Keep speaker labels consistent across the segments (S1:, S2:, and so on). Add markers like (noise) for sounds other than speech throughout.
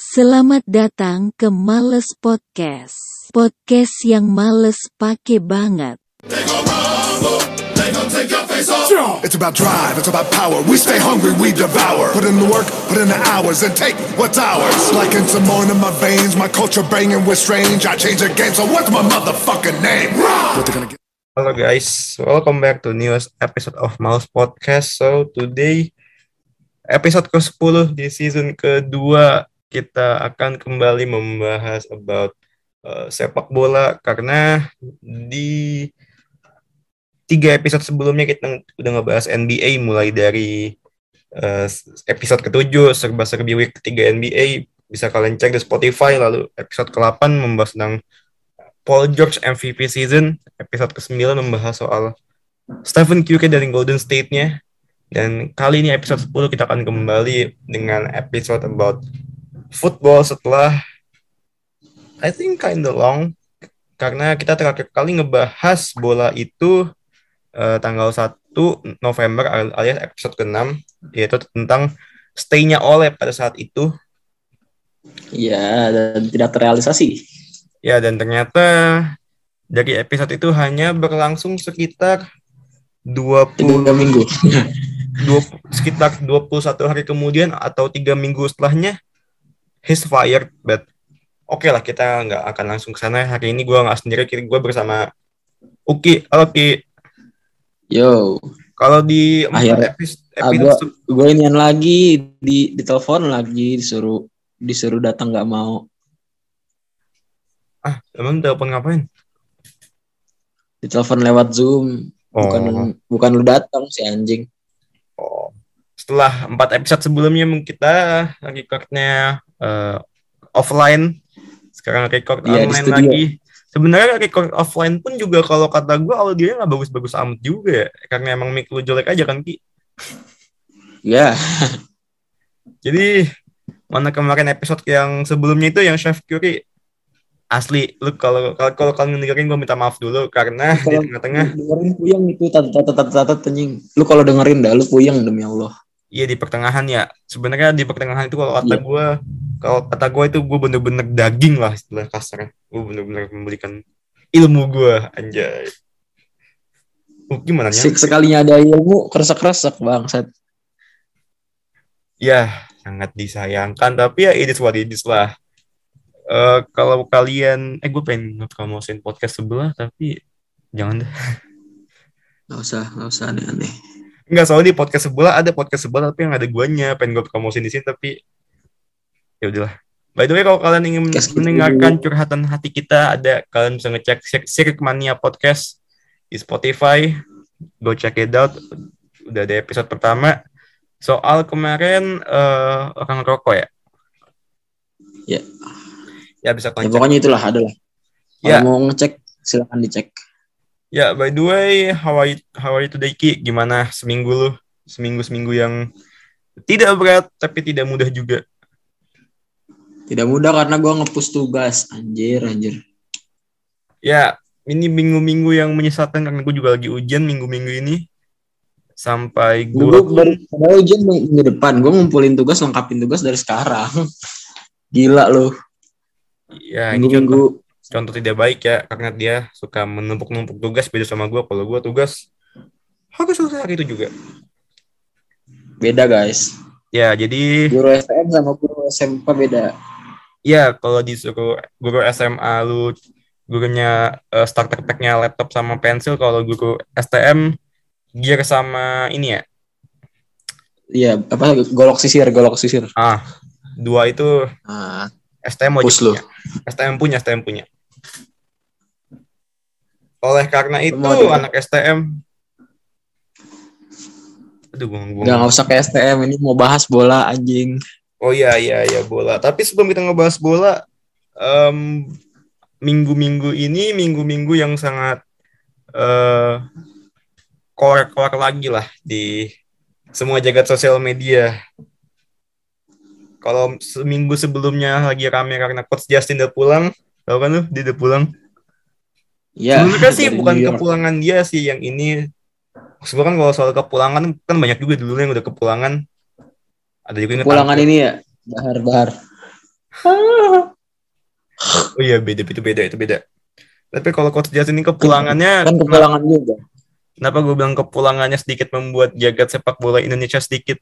S1: Selamat datang ke Males Podcast. Podcast yang males pake banget.
S2: It's about drive, it's about power. We stay hungry, we devour. Put in the work, put in the hours, and take what's ours. Like in some more in my veins, my culture banging with strange. I change the game, so what's my motherfucking name?
S3: Hello guys, welcome back to new episode of Mouse Podcast. So today episode ke-10 di season kedua kita akan kembali membahas about uh, sepak bola. Karena di tiga episode sebelumnya kita udah ngebahas NBA mulai dari uh, episode ketujuh serba-serbi week ketiga NBA bisa kalian cek di Spotify lalu episode ke-8 membahas tentang Paul George MVP season. Episode ke-9 membahas soal Stephen Curry dari Golden State-nya. Dan kali ini episode 10 kita akan kembali dengan episode about football setelah I think kinda long karena kita terakhir kali ngebahas bola itu uh, tanggal 1 November alias episode ke-6 yaitu tentang stay-nya oleh pada saat itu.
S4: Iya, dan tidak terrealisasi.
S3: Ya, dan ternyata dari episode itu hanya berlangsung sekitar 20
S4: Tiga minggu.
S3: 20, sekitar 21 hari kemudian atau tiga minggu setelahnya he's fired but oke okay lah kita nggak akan langsung ke sana hari ini gue nggak sendiri kiri gue bersama Uki halo Ki
S4: Yo,
S3: kalau di episode,
S4: ah,
S3: episode
S4: gue inian lagi di ditelepon lagi disuruh disuruh datang nggak mau.
S3: ah emang telepon ngapain
S4: Ditelepon lewat Zoom.
S3: Oh.
S4: Bukan bukan lu datang si anjing.
S3: oh. setelah empat episode sebelumnya kita recordnya eh, offline. Sekarang record
S4: di
S3: online lagi. Sebenarnya record offline pun juga kalau kata gue audionya nggak bagus-bagus amat juga ya. Karena emang mic lu jelek aja kan Ki?
S4: Ya, (laughs)
S3: Jadi mana kemarin episode yang sebelumnya itu yang Chef Curry asli lu kalau kalau kalau kalian dengerin gue minta maaf dulu karena di
S4: Kalau-
S3: tengah-tengah.
S4: dengerin puyeng itu tata tata tata anjing. Lu kalau dengerin dah lu puyeng demi Allah.
S3: iya di pertengahan ya. Sebenarnya di pertengahan itu kalau kata
S4: Iya.
S3: gue kalau kata gue itu gue bener-bener daging lah istilah kasarnya gue bener-bener memberikan ilmu gue anjay Uh, gimana ya?
S4: Sek sekalinya ada ilmu kresek-kresek bangsat.
S3: ya sangat disayangkan tapi ya it is what it is lah Eh, kalau kalian eh gue pengen promosiin podcast sebelah tapi jangan deh
S4: Gak usah, gak usah aneh-aneh.
S3: Enggak, soalnya di podcast sebelah ada podcast sebelah tapi yang ada guanya. Pengen gue promosiin di sini tapi ya udahlah. By the way, kalau kalian ingin
S4: kita
S3: mendengarkan curhatan hati kita, ada kalian bisa ngecek Sir- Sirik Mania Podcast di Spotify. Go check it out. Udah ada episode pertama. Soal kemarin eh, orang rokok ya.
S4: Ya.
S3: Ya bisa
S4: Ya,
S3: kalian cek.
S4: pokoknya itulah adalah. Kalau
S3: Ya.
S4: mau ngecek silakan dicek.
S3: Ya, by the way, how are you, how are you today, Ki? Gimana seminggu lu? Seminggu-seminggu yang tidak berat, tapi tidak mudah juga.
S4: Tidak mudah karena gua ngepush tugas anjir anjir.
S3: Ya, ini minggu-minggu yang menyesatkan karena gue juga lagi ujian minggu-minggu ini. Sampai gue
S4: Gue ujian minggu depan, gue ngumpulin tugas, lengkapin tugas dari sekarang. (laughs) Gila loh,
S3: ya ini contoh, contoh tidak baik ya karena dia suka menumpuk-numpuk tugas beda sama gue. Kalau gue tugas harus selesai hari itu juga.
S4: Beda guys.
S3: Ya, jadi
S4: Guru STM sama guru SMP beda.
S3: Ya kalau disuruh guru SMA lu gurunya eh, starter pack-nya laptop sama pensil, kalau guru STM gear sama ini ya.
S4: Iya, apa golok sisir, golok sisir.
S3: Ah, dua itu
S4: Nah,
S3: STM wajib
S4: Push lu.
S3: punya. STM punya, STM punya. Oleh karena itu
S4: mau
S3: anak STM Aduh,
S4: nggak nggak usah ke STM ini mau bahas bola anjing.
S3: Oh iya iya iya bola. Tapi sebelum kita ngebahas bola, em, minggu-minggu ini minggu-minggu yang sangat eh korek-korek lagi lah di semua jagat sosial media. Kalau seminggu sebelumnya lagi rame karena Coach Justin udah pulang, tau kan lu dia udah pulang.
S4: Ya.
S3: Sebenarnya sih (laughs) bukan kepulangan dia sih yang ini. Sebenarnya kan kalau soal kepulangan kan banyak juga dulu yang udah kepulangan. Ada juga yang
S4: Pulangan ini ya, bahar bahar. (laughs)
S3: Oh iya beda itu beda itu beda. Tapi kalau coach Jas ini kepulangannya
S4: Kan kepulangan juga.
S3: kenapa gue bilang kepulangannya sedikit membuat jagat sepak bola Indonesia sedikit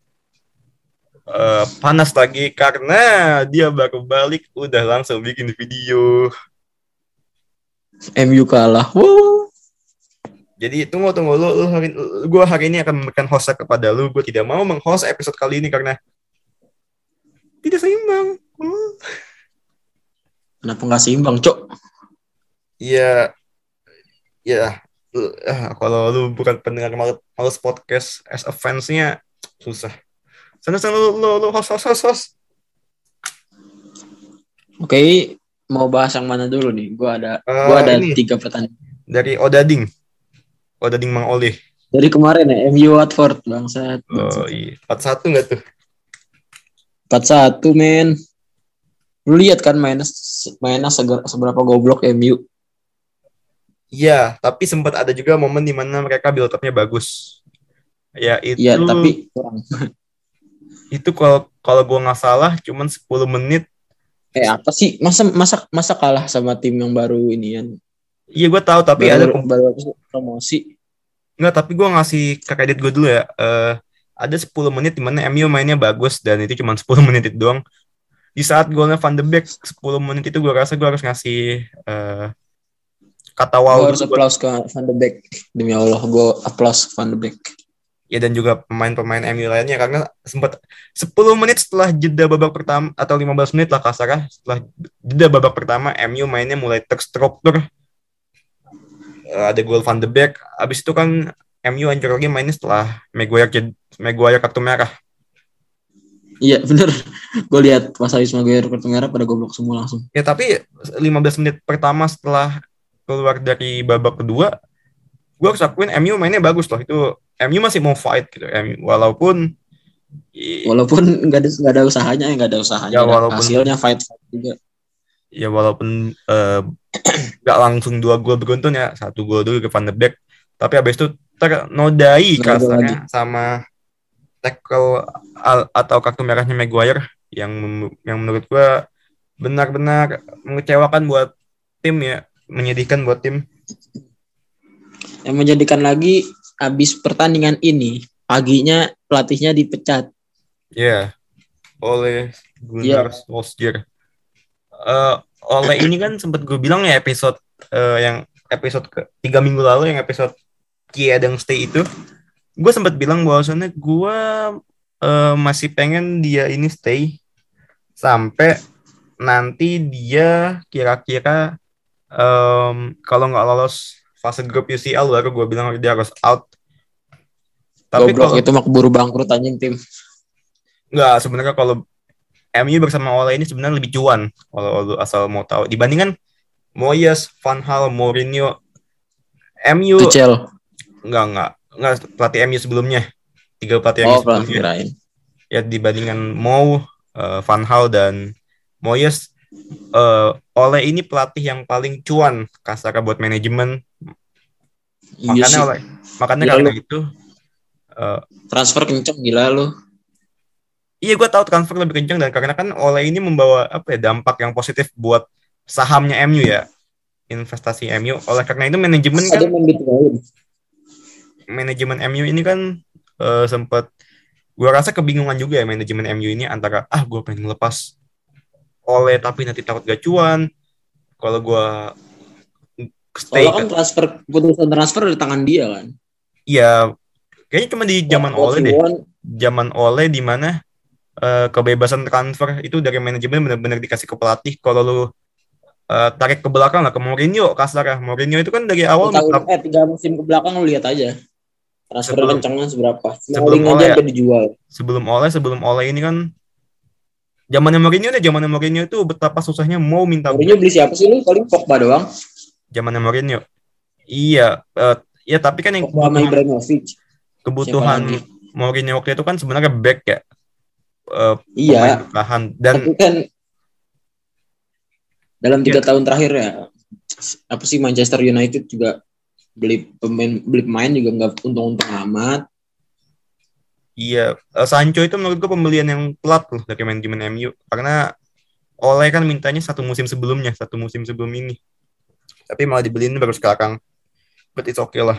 S3: eh, panas lagi karena dia baru balik udah langsung bikin video.
S4: MU kalah. Wow.
S3: Jadi tunggu tunggu lu, lu hari gue hari ini akan memberikan hostnya kepada lu. Gue tidak mau menghost episode kali ini karena tidak seimbang. Hmm.
S4: Kenapa nggak seimbang, Cok?
S3: Iya, ya. kalau lu bukan pendengar mal- males podcast as a fansnya susah. Sana sana lu lu, lu host host host host.
S4: Oke, mau bahas yang mana dulu nih? Gua ada
S3: Eh,
S4: gua ada
S3: ini.
S4: tiga pertanyaan.
S3: dari Odading. Odading Mang Oleh.
S4: Dari kemarin ya, MU Watford bangsat.
S3: Oh iya, 41 enggak tuh?
S4: 4-1 men. Lu lihat kan mainnya mainnya seberapa goblok MU.
S3: Iya, tapi sempat ada juga momen di mana mereka build up-nya bagus. Ya itu
S4: Iya, tapi kurang. (laughs)
S3: itu kalau kalau gua nggak salah cuman 10 menit.
S4: Eh apa sih? Masa masa masa kalah sama tim yang baru ini kan?
S3: Iya gua tahu tapi ada
S4: baru, baru habis promosi.
S3: Enggak, tapi gue ngasih ke kredit gue dulu ya. Eh ada 10 menit di mana MU mainnya bagus dan itu cuma 10 (laughs) menit itu doang. Di saat golnya Van de Beek 10 menit itu gue rasa gue harus ngasih eh kata wow
S4: Gua harus
S3: buat-
S4: applause ke Van de Beek. Demi Allah, gue applause Van de Beek.
S3: ya dan juga pemain-pemain MU lainnya karena sempat 10 menit setelah jeda babak pertama atau 15 menit lah kasarnya setelah jeda babak pertama MU mainnya mulai terstruktur Eh, ada gol Van de Beek abis itu kan MU lagi mainnya setelah Maguire Maguire kartu merah
S4: Iya bener. (laughs) gue lihat pas habis Maguire kartu merah pada goblok semua langsung.
S3: Ya tapi 15 menit pertama setelah keluar dari babak kedua, gue harus akuin MU mainnya bagus loh. Itu MU masih mau fight gitu. MU, walaupun
S4: Walaupun nggak ada nggak ada usahanya, ya nggak ada usahanya.
S3: Ya, walaupun-
S4: Hasilnya fight fight juga.
S3: ya walaupun eh, (clears throat) nggak langsung dua gol beruntun ya satu gol dulu ke Van de Beek tapi habis itu ternodai kasarnya sama tackle al- atau kartu merahnya Maguire yang yang menurut gua benar-benar mengecewakan buat tim ya menyedihkan buat tim
S4: Yang menjadikan lagi habis pertandingan ini paginya pelatihnya dipecat.
S3: ya oleh
S4: Iya.
S3: Gunnar Solskjaer Eh, oleh ini kan sempat gue bilang ya episode eh, yang episode ke tiga minggu lalu yang episode Kiedeng Stay itu gue sempat bilang bahwasannya gue eh, masih pengen dia ini stay sampai nanti dia kira-kira em, kalau nggak lolos fase grup UCL baru gue bilang dia harus out tapi
S4: Goblok
S3: kalau
S4: itu mah keburu bangkrut anjing tim.
S3: nggak sebenarnya kalau MU bersama Ole ini sebenarnya lebih cuan kalau asal mau tahu dibandingkan Moyes, Van Hal, Mourinho, MU
S4: Tuchel.
S3: Nggak nggak nggak pelatih MU sebelumnya tiga pelatih MU
S4: Oh, pelatih
S3: sebelumnya
S4: kirain.
S3: ya dibandingkan Mou, eh, Van Hal dan Moyes eh, Ole ini pelatih yang paling cuan kasarnya buat manajemen
S4: Iya
S3: makanya
S4: sih.
S3: Ole makanya
S4: Gila
S3: karena
S4: lu.
S3: itu eh,
S4: Transfer kenceng gila lu.
S3: Iya gue tahu transfer lebih kencang dan karena kan Ole ini membawa apa ya dampak yang positif buat sahamnya MU ya investasi MU. Oleh karena itu manajemen
S4: Ada
S3: kan. Manajemen MU ini kan eh, sempat gue rasa kebingungan juga ya manajemen MU ini antara ah gue pengen ngelepas Ole tapi nanti takut gak cuan. Kalau gue stay
S4: Soalnya kan transfer keputusan transfer di tangan dia kan.
S3: iya kayaknya cuma di zaman
S4: What
S3: Ole
S4: you
S3: deh. zaman Ole di mana eh, kebebasan transfer itu dari manajemen benar-benar dikasih ke pelatih kalau lu eh, tarik ke belakang lah ke Mourinho kasarnya Mourinho itu kan dari awal
S4: tahun eh tiga musim ke belakang lu lihat aja. Transfer
S3: Sebelum-
S4: kencangnya seberapa?
S3: sebelum
S4: Smalling
S3: Ole
S4: aja
S3: ya?
S4: sampai dijual.
S3: sebelum Ole sebelum Ole ini kan zamannya Mourinho deh zamannya Mourinho itu betapa susahnya mau minta
S4: Mourinho beli siapa sih lu? Paling Pogba doang.
S3: zamannya Mourinho iya eh, ya tapi kan yang
S4: Pogba
S3: kebutuhan, kebutuhan? Mourinho waktu itu kan sebenarnya back ya pemain
S4: Iya,
S3: bertahan dan
S4: tapi kan dalam tiga
S3: Iya.
S4: tahun terakhir ya apa sih Manchester United juga beli pemain beli pemain juga nggak untung-untung amat.
S3: Iya, eh, Sancho itu menurut gue pembelian yang telat loh dari manajemen MU karena Oleh kan mintanya satu musim sebelumnya, satu musim sebelum ini. Tapi malah dibeliin baru sekarang. But it's okay lah.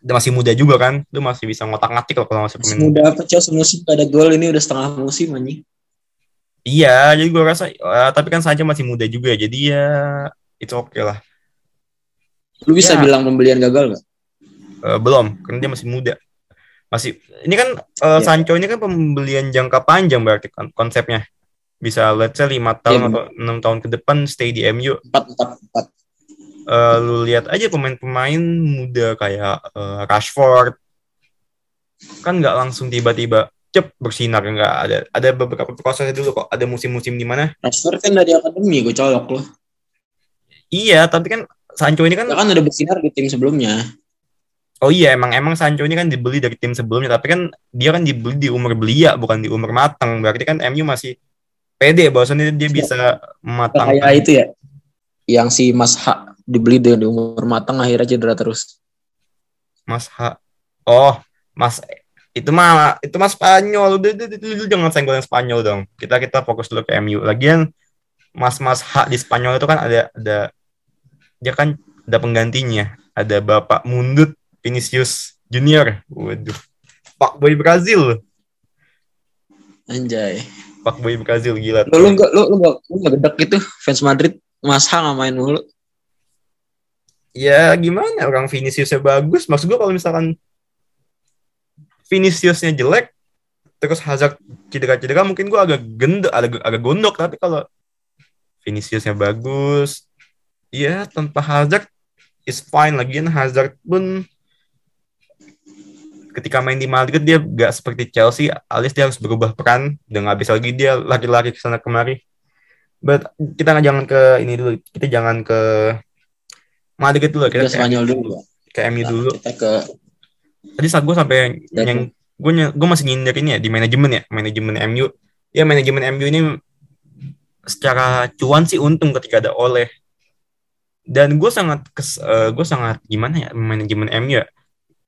S3: Dia masih muda juga kan, lu masih bisa ngotak-ngatik lah kalau masih
S4: Masih
S3: pemain
S4: muda apa Chelsea musim gak ada gol ini udah setengah musim anjing.
S3: Iya, jadi gue rasa, eh, tapi kan saja masih muda juga, jadi ya it's okay lah.
S4: Lu bisa
S3: Ya.
S4: bilang pembelian gagal gak?
S3: Eh, belum, karena dia masih muda. Masih, ini kan eh,
S4: Ya.
S3: Sancho ini kan pembelian jangka panjang berarti kan konsepnya. Bisa let's say 5 tahun
S4: Iya,
S3: atau 6 tahun ke depan stay di MU.
S4: Empat, empat, empat.
S3: Eh, lu lihat aja pemain-pemain muda kayak eh, Rashford. Kan nggak langsung tiba-tiba cep bersinar nggak ada ada beberapa prosesnya dulu kok ada musim-musim di mana
S4: Rashford kan dari akademi gue colok loh.
S3: iya tapi kan Sancho ini kan
S4: Ya kan udah bersinar di tim sebelumnya.
S3: Oh iya emang emang Sancho ini kan dibeli dari tim sebelumnya tapi kan dia kan dibeli di umur belia bukan di umur matang berarti kan MU masih pede bahwasannya dia bisa
S4: Kayak
S3: mematangkan
S4: itu ya. Yang si Mas H dibeli di umur matang akhirnya cedera terus.
S3: Mas H. Oh Mas itu mah itu mah Spanyol udah, udah, udah, udah, jangan senggol yang Spanyol dong kita kita fokus dulu ke MU lagian Mas Mas H di Spanyol itu kan ada ada dia kan ada penggantinya. Ada Bapak Mundut Vinicius Junior. Waduh. Pak Boy Brazil.
S4: Anjay.
S3: Pak Boy Brazil gila
S4: Lu lu enggak lu lu enggak lu enggak gedek gitu fans Madrid Mas H nggak main mulu.
S3: ya gimana? Orang Viniciusnya bagus. Maksud gua kalau misalkan Viniciusnya jelek terus Hazard cedera-cedera mungkin gua agak gendek agak, agak gondok. Tapi kalau Viniciusnya bagus ya tanpa Hazard is fine. Lagian Hazard pun ketika main di Madrid dia gak seperti Chelsea. Alias dia harus berubah peran. Udah nggak bisa lagi dia lari-lari ke sana kemari. But kita jangan ke ini dulu. Kita jangan ke Madrid dulu. Kita ke
S4: Spanyol dulu.
S3: ke MU dulu.
S4: Kita ke
S3: tadi saat gue sampai
S4: Dan-
S3: yang gue gue masih nyindir ini ya di manajemen ya. Manajemen MU ya manajemen MU ini secara cuan sih untung ketika ada oleh dan gue sangat kes, gue sangat gimana ya manajemen MU ya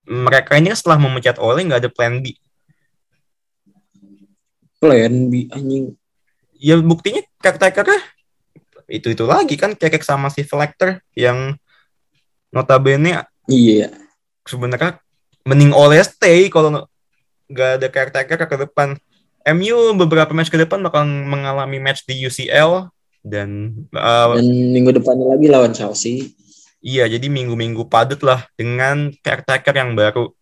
S3: mereka ini kan setelah memecat oleh nggak ada plan B
S4: plan B anjing.
S3: ya buktinya caretakernya itu itu lagi kan kekek sama si Flecter yang notabene
S4: Iya.
S3: sebenarnya mending oleh stay kalau nggak ada caretaker ke depan. MU beberapa match ke depan bakal mengalami match di UCL dan uh,
S4: Dan minggu depannya lagi lawan Chelsea.
S3: iya jadi minggu-minggu padat lah dengan caretaker yang baru.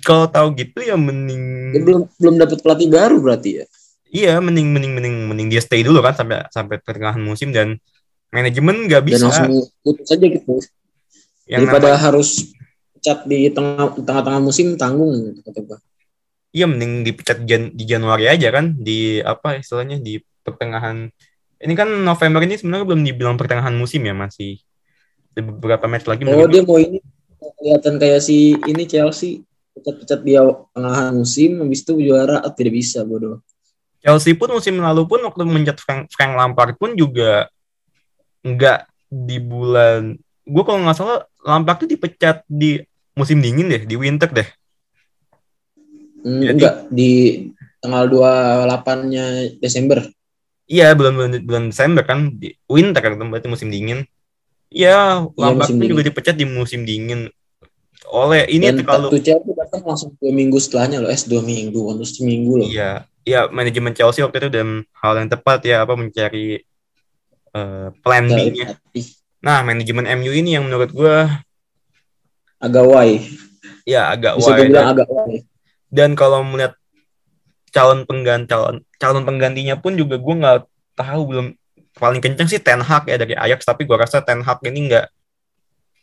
S3: Kalau tahu gitu ya mending
S4: Dia belum belum dapat pelatih baru berarti ya.
S3: iya mending mending mending mending dia stay dulu kan sampai sampai pertengahan musim dan manajemen nggak
S4: Dan
S3: bisa
S4: langsung putus aja gitu.
S3: yang
S4: Daripada
S3: namanya-
S4: harus pecat di tengah tengah-tengah musim tanggung kata gua.
S3: Iya mending dipecat jan- di Januari aja kan di apa istilahnya di pertengahan ini kan November ini sebenarnya belum dibilang pertengahan musim ya masih beberapa match lagi
S4: Oh dia mau ini kelihatan kayak si ini Chelsea pecat-pecat dia tengah musim habis itu juara ah, tidak bisa bodoh.
S3: Chelsea pun musim lalu pun waktu menjat Frank, Frank Lampard pun juga nggak di bulan gue kalau nggak salah Lampard tuh dipecat di musim dingin deh di winter deh
S4: Hmm,
S3: Jadi-
S4: enggak di tanggal 28-nya Desember.
S3: Iya bulan bulan, bulan Desember kan di winter kan berarti musim dingin iya Lampard
S4: musim
S3: pun juga dipecat di musim dingin oleh ini
S4: Dan
S3: kalau
S4: Tuchel tuh datang langsung dua minggu setelahnya loh, es dua minggu, terus seminggu loh.
S3: Iya, iya manajemen Chelsea waktu itu dan hal yang tepat ya apa mencari eh, plan B-nya. Nah, manajemen MU ini yang menurut gua
S4: Agak why.
S3: ya agak
S4: Bisa gue bilang agak why.
S3: Dan kalau melihat calon pengganti calon calon penggantinya pun juga gua nggak tahu belum paling kenceng sih Ten Hag ya dari Ajax tapi gua rasa Ten Hag ini nggak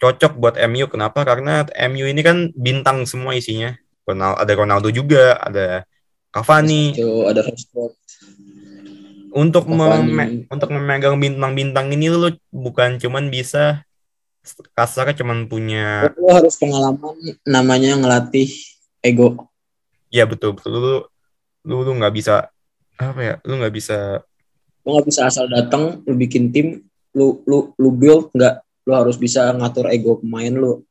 S3: cocok buat MU. Kenapa? Karena MU ini kan bintang semua isinya. Ronaldo, ada Ronaldo juga, ada Cavani.
S4: Ada Rashford.
S3: untuk untuk memegang bintang-bintang ini lu bukan cuman bisa kasarnya cuman punya
S4: Lu harus pengalaman namanya ngelatih ego.
S3: ya betul betul lu lu lu nggak bisa apa ya lu nggak bisa
S4: Lu nggak bisa asal datang, lu bikin tim, lu lu lu build nggak lu harus bisa ngatur ego pemain lu.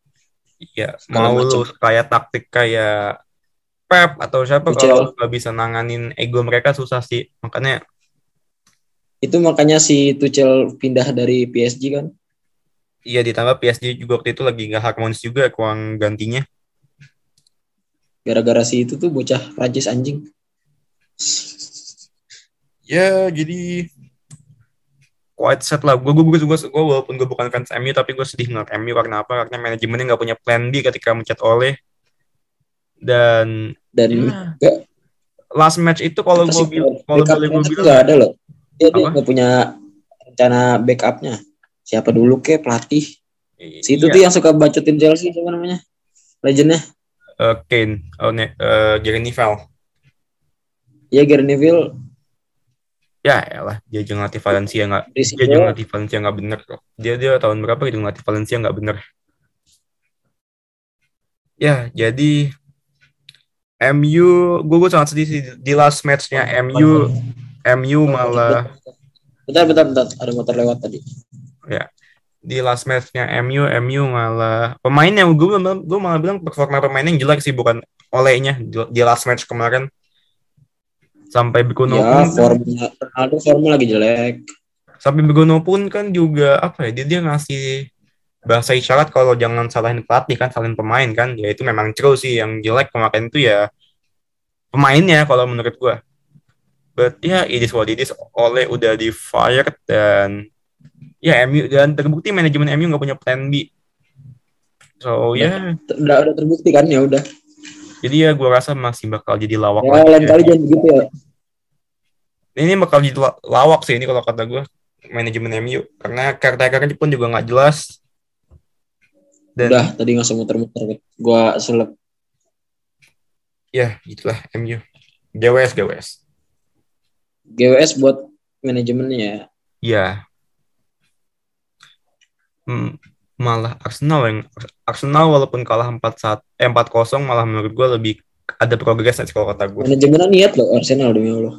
S3: ya
S4: Segala
S3: mau lu
S4: macam.
S3: kayak taktik kayak Pep atau siapa kalau lu nggak bisa nanganin ego mereka susah sih makanya
S4: Itu makanya si Tuchel pindah dari PSG kan.
S3: Iya ditambah PSG juga waktu itu lagi nggak harmonis juga kurang gantinya.
S4: Gara-gara si itu tuh bocah Prancis anjing.
S3: Ya jadi quite sad lah. Gue gue gue gue gue walaupun gue bukan fans MU tapi gue sedih ngeliat MU karena apa? Karena manajemennya nggak punya plan B ketika mencat oleh dan
S4: Dan
S3: Ya. last match itu kalau gue
S4: sih,
S3: bil- kalau boleh gue bilang
S4: nggak ada loh. Dia, nggak punya rencana backupnya. Siapa dulu ke pelatih? Si itu
S3: iya,
S4: tuh yang suka bacotin Chelsea siapa namanya? Legendnya.
S3: eh, Kane, oh, ne, eh, Gary Neville.
S4: Ya Gary Neville
S3: Ya elah, dia juga ngelatih Valencia nggak dia
S4: doang.
S3: ngelatih Valencia nggak bener kok. Dia dia tahun berapa gitu ngelatih Valencia nggak bener. Ya jadi MU, gue gue sangat sedih sih di last matchnya MU, MU malah
S4: Bentar, bentar, bentar. Ada motor lewat tadi.
S3: di last matchnya MU, MU malah pemainnya gue gue malah bilang performa pemainnya yang jelek sih bukan olehnya di last match kemarin sampai Bekuno
S4: Ya,
S3: pun
S4: formnya Ronaldo formnya lagi jelek.
S3: sampai Begono pun kan juga apa ya dia dia ngasih bahasa isyarat kalau jangan salahin pelatih kan salahin pemain kan. Ya itu memang true sih. Yang jelek kemarin itu ya pemainnya kalau menurut gua. But ya it is what it is. Oleh udah di fired dan ya MU dan terbukti manajemen MU nggak punya plan B. So ya.
S4: Ter- Udah, udah terbukti kan ya udah.
S3: Jadi ya gua rasa masih bakal jadi lawak
S4: Ya, lain kali jangan begitu ya.
S3: ini bakal jadi la- lawak sih ini kalau kata gua manajemen MU karena karakternya pun juga nggak jelas dan
S4: Udah, tadi nggak usah muter-muter. Gua seleb.
S3: ya itulah MU GWS GWS
S4: GWS buat manajemennya ya.
S3: ya Hmm, malah Arsenal yang Arsenal walaupun kalah 4-1 eh 4-0 malah menurut gue lebih ada progres sih kalau kata gue
S4: Manajemennya niat loh Arsenal demi Allah.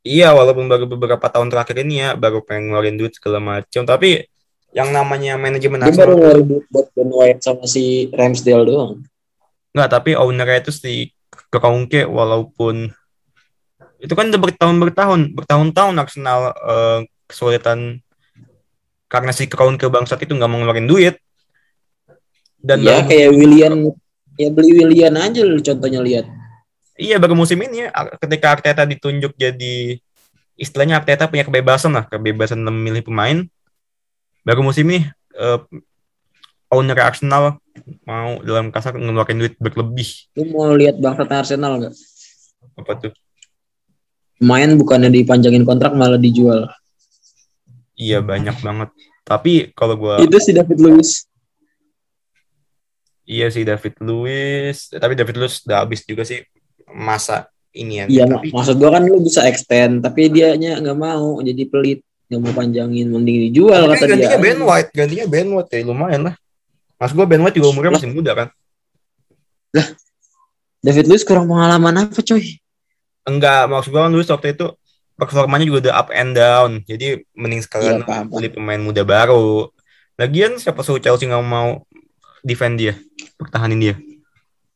S3: iya walaupun baru beberapa tahun terakhir ini ya baru pengen ngeluarin duit segala macam tapi yang namanya manajemen
S4: Dia baru
S3: Arsenal
S4: ngeluarin duit buat Ben White sama si Ramsdale doang.
S3: Nggak, tapi ownernya itu si Kroenke walaupun itu kan udah bertahun bertahun bertahun-tahun Arsenal eh, kesulitan karena si Kroenke bangsat itu nggak mau ngeluarin duit dan
S4: ya kayak William ya beli William aja lu contohnya lihat.
S3: iya baru musim ini ya, ketika Arteta ditunjuk jadi istilahnya Arteta punya kebebasan lah kebebasan memilih pemain baru musim ini eh, owner Arsenal mau dalam kasar ngeluarin duit berlebih
S4: Lu mau lihat bangsatnya Arsenal nggak?
S3: apa tuh
S4: Main bukannya dipanjangin kontrak malah dijual.
S3: Iya banyak banget tapi kalau gua
S4: Itu si David Luiz.
S3: Iya sih David Luiz, tapi David Luiz udah habis juga sih masa ini ya.
S4: Iya,
S3: tapi,
S4: maksud gua kan lu bisa extend, tapi dianya nggak mau jadi pelit, nggak mau panjangin, mending dijual
S3: tapi
S4: kata
S3: gantinya
S4: dia.
S3: Ben White, gantinya Ben White ya lumayan lah. Mas gua Ben White juga umurnya masih muda kan?
S4: David Luiz kurang pengalaman apa coy?
S3: Enggak, maksud gua kan Luiz waktu itu performanya juga udah up and down. Jadi mending sekalian
S4: Iya, paham,
S3: beli pemain muda baru. Lagian siapa suruh Chelsea nggak mau defend dia, pertahanin dia.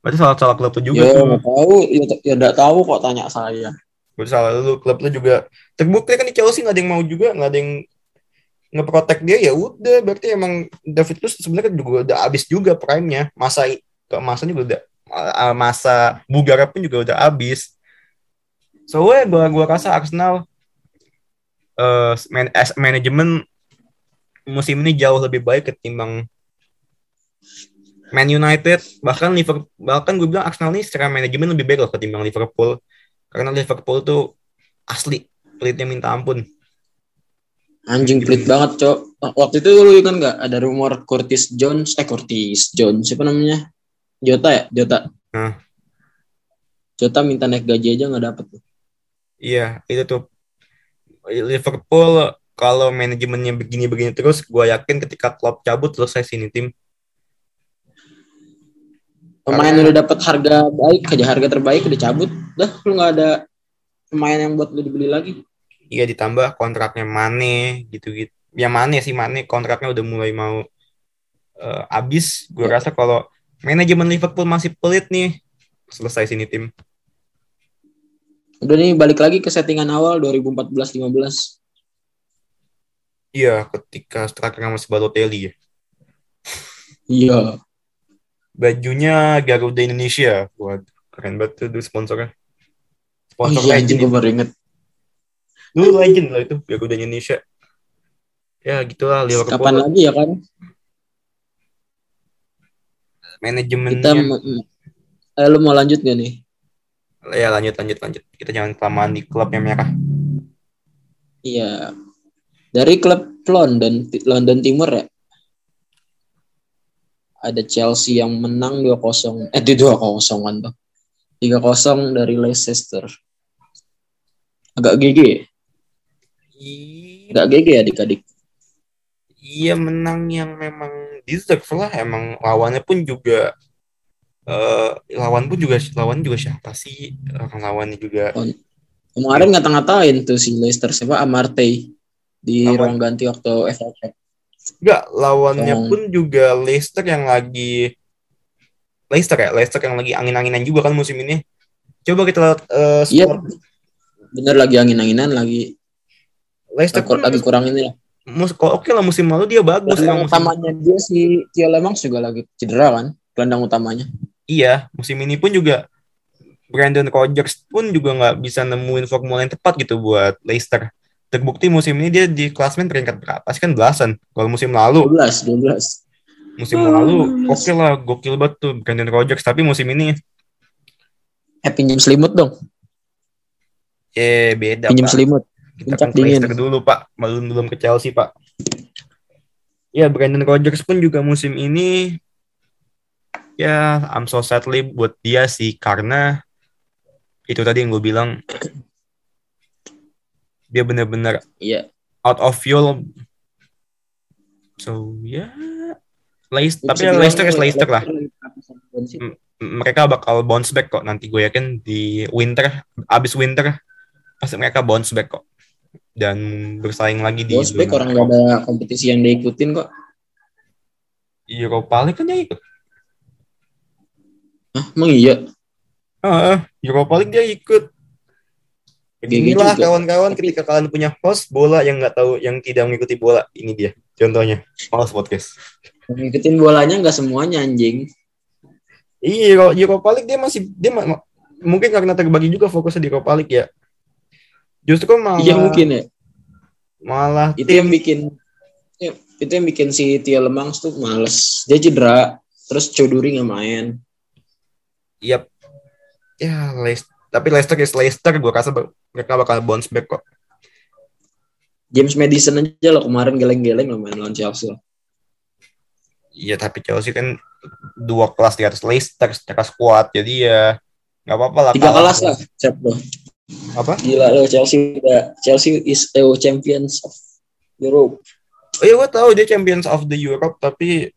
S3: Berarti salah salah klub lu juga
S4: Ya
S3: tuh.
S4: nggak tahu, ya, ya tahu kok tanya saya.
S3: Berarti salah lu, klub lu juga terbukti kan di Chelsea nggak ada yang mau juga, nggak ada yang ngeprotek dia ya udah berarti emang David Luiz sebenarnya juga udah habis juga prime-nya masa ke masa juga udah masa bugar pun juga udah habis so gue gua gua rasa Arsenal eh man, as manajemen musim ini jauh lebih baik ketimbang Man United bahkan Liverpool bahkan gue bilang Arsenal ini secara manajemen lebih baik loh ketimbang Liverpool karena Liverpool tuh asli pelitnya minta ampun
S4: Anjing pelit banget cok. Waktu itu lu kan nggak ada rumor Curtis Jones, eh Curtis Jones siapa namanya? Jota ya, Jota.
S3: Hah.
S4: Jota minta naik gaji aja nggak dapet.
S3: Iya, itu tuh Liverpool kalau manajemennya begini-begini terus, gue yakin ketika Klopp cabut selesai sini tim.
S4: Pemain
S3: Karena-
S4: udah dapet harga baik aja, harga terbaik udah cabut. Dah lu nggak ada pemain yang buat lu dibeli lagi.
S3: Iya ditambah kontraknya Mane gitu-gitu. Ya Mane sih Mane kontraknya udah mulai mau eh, habis. Gue rasa kalau manajemen Liverpool masih pelit nih, selesai sini tim.
S4: Udah nih balik lagi ke settingan awal 2014-15.
S3: Iya, ketika striker masih Balotelli ya.
S4: Iya.
S3: Bajunya Garuda Indonesia. Waduh, keren banget tuh sponsornya.
S4: Oh
S3: Sponsor
S4: iya
S3: legend
S4: gue baru inget.
S3: Dulu legend lah itu Garuda Indonesia. Ya gitulah Liverpool
S4: Kapan lagi ya kan?
S3: manajemennya.
S4: Kita eh, lu mau lanjut gak nih?
S3: Ya lanjut lanjut lanjut. Kita jangan kelamaan di klub yang merah.
S4: Iya. Dari klub London London Timur ya. Ada Chelsea yang menang 2-0. Eh, di 2-0 kan tuh. 3-0 dari Leicester. Agak GG. ya?
S3: Iya,
S4: Agak GG ya adik-adik.
S3: iya menang yang memang deserve lah. Emang lawannya pun juga eh lawan pun juga lawan juga siapa sih orang lawannya juga
S4: Kemarin ngata-ngatain tuh si Leicester siapa Amartey di
S3: Lawan.
S4: ruang ganti waktu FA Cup.
S3: Enggak, lawannya
S4: Oh.
S3: pun juga Leicester yang lagi Leicester ya, Leicester yang lagi angin-anginan juga kan musim ini. Coba kita lihat eh,
S4: Iya. Bener lagi angin-anginan lagi
S3: Leicester pun
S4: lagi kurang ini lah.
S3: mus- oke lah musim lalu dia bagus
S4: Gelandang
S3: musim,
S4: utamanya dia si Tio Lemans juga lagi cedera kan, gelandang utamanya.
S3: Iya musim ini pun juga Brandon Rodgers pun juga nggak bisa nemuin formula yang tepat gitu buat Leicester. Terbukti musim ini dia di klasmen peringkat berapa sih kan belasan. Kalau musim lalu
S4: 12, 12.
S3: musim
S4: Oh,
S3: lalu oke lah gokil banget tuh Brandon Rodgers tapi musim ini
S4: Eh pinjam selimut dong,
S3: eh beda
S4: pinjam selimut.
S3: Kita
S4: Puncak
S3: kan Leicester
S4: dingin.
S3: dulu Pak, belum belum ke Chelsea Pak. Ya Brandon Rodgers pun juga musim ini ya I'm so sadly buat dia sih karena itu tadi yang gue bilang dia benar-benar
S4: Iya.
S3: out of fuel. So ya Leicester, tapi ya Leicester is Leicester lah. Mereka bakal bounce back kok nanti gue yakin di winter, abis winter pasti mereka bounce back kok dan bersaing lagi di
S4: Bos back orang gak ada kompetisi yang diikutin kok.
S3: Europa League kan dia ikut.
S4: Hah, emang iya?
S3: Ah, Europa League dia ikut. Inilah
S4: juga.
S3: kawan-kawan ketika kalian punya host bola yang nggak tahu yang tidak mengikuti bola ini dia contohnya Males podcast.
S4: Ngikutin bolanya gak semuanya anjing.
S3: Iya kalau Europa League dia masih dia ma- mungkin karena terbagi juga fokusnya di Europa League ya. Justru malah
S4: Iya mungkin ya.
S3: malah
S4: Itu yang bikin itu yang bikin si Tio Lemans tuh males. Dia cedera, terus Coduri nggak main.
S3: Yap. Ya, Leicester. Tapi Leicester is Leicester, gue rasa mereka bakal bounce back kok.
S4: James Madison aja loh kemarin geleng-geleng loh main lawan Chelsea.
S3: Iya, tapi Chelsea kan dua kelas di atas Leicester secara squad. Jadi ya nggak apa-apa lah.
S4: Tiga kelas lah, Cep loh.
S3: Apa?
S4: Gila loh Chelsea udah Chelsea is the champions of Europe.
S3: Oh iya, gue tahu dia Champions of the Europe, tapi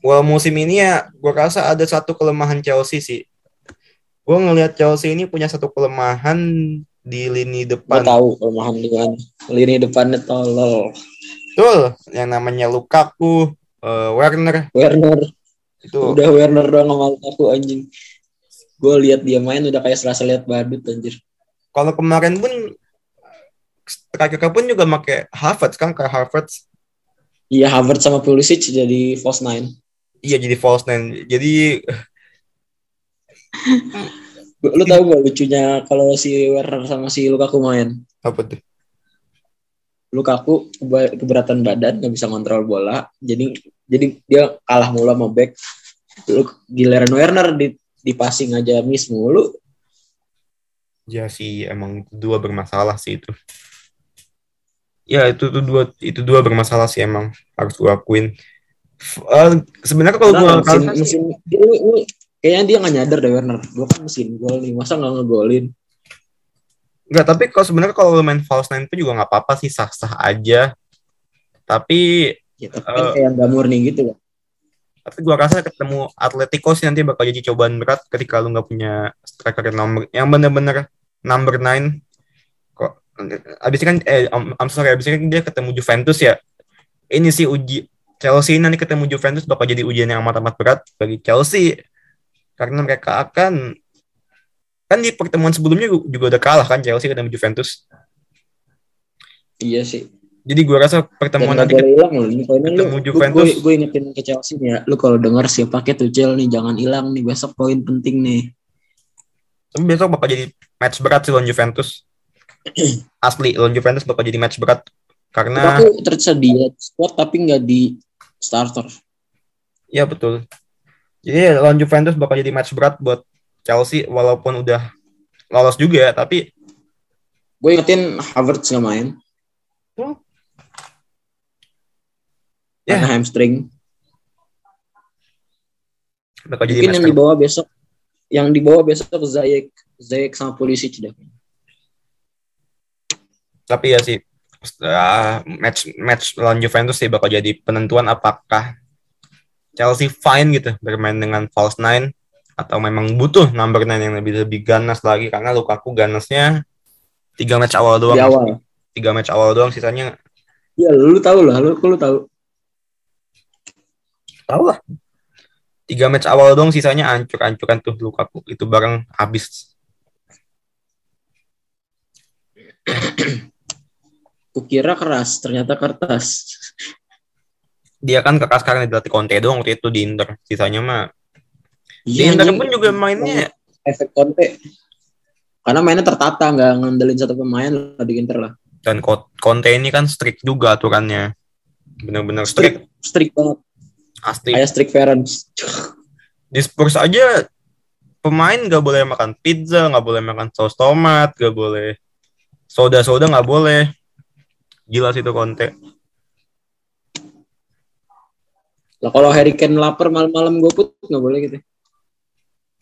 S3: well musim ini ya, gue rasa ada satu kelemahan Chelsea sih. Gue ngelihat Chelsea ini punya satu kelemahan di lini
S4: Gue
S3: depan.
S4: tahu kelemahan di mana. Lini depannya tolol.
S3: Betul, yang namanya Lukaku, eh, Werner
S4: Werner
S3: itu.
S4: udah Werner doang sama aku anjing. Gue lihat dia main udah kayak serasa lihat badut anjir.
S3: Kalau kemarin pun striker pun juga pakai Havertz kan kayak Havertz.
S4: Iya Havertz sama Pulisic jadi false nine.
S3: Iya jadi false nine. Jadi
S4: Lu tahu gak lucunya kalau si Werner sama si Lukaku main?
S3: apa tuh?
S4: Lukaku keberatan badan nggak bisa kontrol bola jadi jadi dia kalah mulu sama back lu giliran Werner di di passing aja miss mulu
S3: Ya sih emang dua bermasalah sih itu. Ya itu tuh dua itu dua bermasalah sih emang harus gue akuin. Eh, Sebenarnya kalau gue
S4: mesin dia, lu- lu- kayaknya dia nggak nyadar deh Werner gue kan mesin gol nih masa nggak ngegolin
S3: Enggak, tapi kalau sebenarnya kalau main false nine itu juga nggak apa-apa sih sah-sah aja. Tapi
S4: ya tapi kan
S3: Eh.
S4: kayak nggak murni gitu loh
S3: tapi gua rasa ketemu Atletico sih nanti bakal jadi cobaan berat ketika lu nggak punya striker yang nomor yang bener-bener number nine. Kok abis ini kan eh I'm, I'm sorry abis ini kan dia ketemu Juventus ya. Ini sih uji Chelsea nanti ketemu Juventus bakal jadi ujian yang amat-amat berat bagi Chelsea karena mereka akan kan di pertemuan sebelumnya juga udah kalah kan Chelsea ketemu Juventus.
S4: iya sih
S3: Jadi gue rasa pertemuan nanti
S4: poinnya lu,
S3: ketemu
S4: lu
S3: Juventus.
S4: gue, gue ingetin ke Chelsea nih ya. Lu kalau denger siapa pakai Tuchel nih jangan hilang nih besok poin penting nih.
S3: tapi besok bakal jadi match berat sih lawan Juventus. (clears throat) Asli lawan Juventus bakal jadi match berat karena
S4: Aku tersedia squad tapi nggak di starter.
S3: ya betul. Jadi lawan Juventus bakal jadi match berat buat Chelsea walaupun udah lolos juga tapi
S4: Gue ingetin Havertz nggak main.
S3: Hmm. Ya.
S4: Karena hamstring.
S3: bakal jadi
S4: Mungkin yang
S3: berat.
S4: dibawa besok, yang dibawa besok Zayek, Zayek sama polisi dah.
S3: Tapi ya sih ah, match match lawan Juventus sih bakal jadi penentuan apakah Chelsea fine gitu bermain dengan false nine atau memang butuh number nine yang lebih lebih ganas lagi karena Lukaku ganasnya tiga match awal doang.
S4: Di awal.
S3: tiga match awal doang sisanya.
S4: Ya lu tahu lah, lu lu tahu.
S3: tahu lah. Tiga match awal doang sisanya ancur-ancuran tuh Lukaku. Itu bareng habis (coughs)
S4: Kukira keras, ternyata kertas.
S3: dia kan kekas sekarang dilatih Conte doang waktu itu di Inter sisanya mah di
S4: Iya,
S3: Inter
S4: anjing.
S3: pun juga mainnya
S4: efek Conte. Karena mainnya tertata, nggak ngandelin satu pemain lah di Inter lah.
S3: dan Co- Conte ini kan strict juga aturannya bener-bener strict
S4: Strict, strict banget.
S3: asli
S4: Kayak strict parents.
S3: di Spurs aja pemain gak boleh makan pizza nggak boleh makan saus tomat gak boleh soda-soda nggak boleh jelas itu Conte
S4: Lah kalau Harry Kane lapar malam-malam gue put nggak boleh gitu.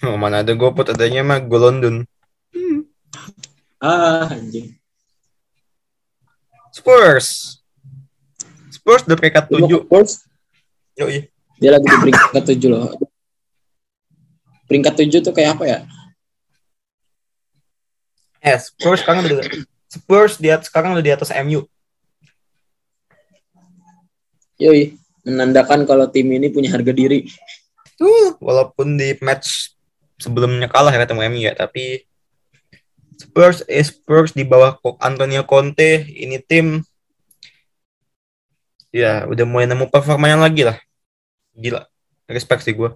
S3: oh, mana ada goput adanya mah go London
S4: Ah, anjing.
S3: Spurs Spurs udah peringkat tujuh
S4: Spurs?
S3: Yoi.
S4: Dia lagi di peringkat tujuh loh. Peringkat tujuh tuh kayak apa ya?
S3: eh Spurs sekarang udah Spurs di atas, sekarang udah di atas MU
S4: Yoi, menandakan kalau tim ini punya harga diri.
S3: tuh walaupun di match sebelumnya kalah ya ketemu MU ya tapi Spurs eh Spurs di bawah Antonio Conte ini tim ya udah mulai nemu performanya lagi lah. Gila respect sih gue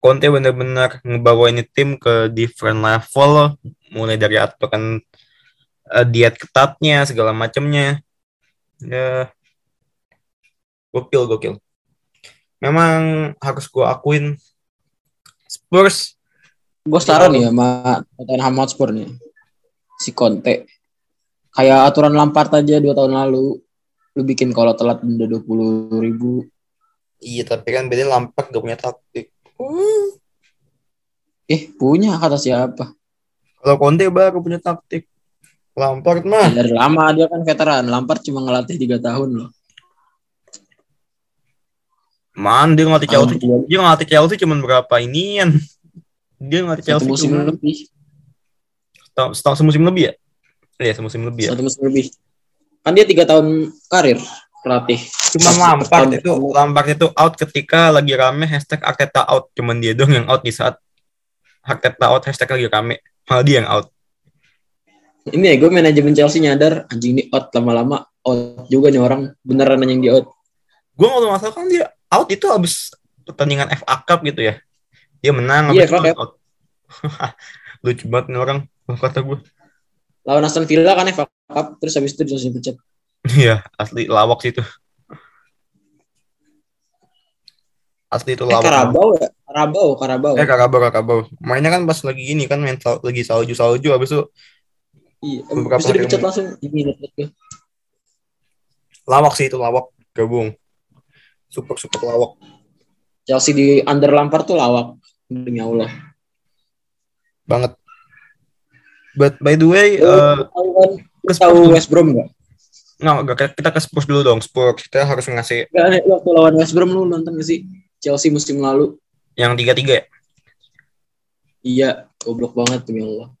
S3: Conte bener-bener ngebawa ini tim ke different level mulai dari aturan eh, diet ketatnya segala macamnya ya gokil gokil memang harus gue akuin Spurs
S4: Gue saran nih sama Tottenham Hotspur nih. Si Conte. Kayak aturan Lampard aja dua tahun lalu. Lu bikin kalau telat denda 20 ribu.
S3: iya tapi kan beda Lampard gak punya taktik
S4: Eh, punya kata siapa?
S3: kalau Conte baru punya taktik Lampard mah
S4: Dari lama dia kan veteran. Lampard cuma ngelatih tiga tahun loh.
S3: man dia ngelatih Chelsea
S4: Ampun.
S3: dia ngelatih Chelsea cuman berapa inian dia ngelatih
S4: Satu
S3: Chelsea
S4: musim
S3: cuma
S4: lebih.
S3: setahun, setahun semusim lebih ya iya semusim lebih ya
S4: Satu musim lebih. Kan dia tiga tahun karir pelatih.
S3: cuman
S4: Satu
S3: Lampard itu Lampard itu out ketika lagi rame hashtag Arteta out cuman dia dong yang out di saat Arteta out hashtag lagi rame malah dia yang out
S4: Ini ya gue manajemen Chelsea nyadar anjing ini out lama-lama out juga nih orang beneran yang di out.
S3: gue nggak salah kan dia out itu habis pertandingan FA Cup gitu ya dia menang
S4: Iya,
S3: itu
S4: FA Cup.
S3: out (laughs) lucu banget nih orang kata gue
S4: Lawan Aston Villa kan FA Cup terus habis itu langsung dipecat.
S3: iya asli lawak sih itu asli itu
S4: Eh
S3: lawak
S4: Karabau ya? Karabau, Karabau.
S3: eh Karabau Karabau mainnya kan pas lagi ini kan main sal- lagi salju salju habis itu
S4: Iya,
S3: beberapa hari
S4: dipecat langsung. Ini lihat gue.
S3: lawak sih itu lawak gabung super super lawak
S4: Chelsea di under Lampard tuh lawak demi Allah.
S3: banget but by the way
S4: Lu
S3: eh,
S4: tahu kan? tahu. West Brom nggak?
S3: nggak nggak, kita ke Spurs dulu dong Spurs kita harus ngasih
S4: nih, waktu lawan West Brom lu nonton gak sih? Chelsea musim lalu.
S3: yang tiga tiga ya
S4: Iya, goblok banget demi Allah.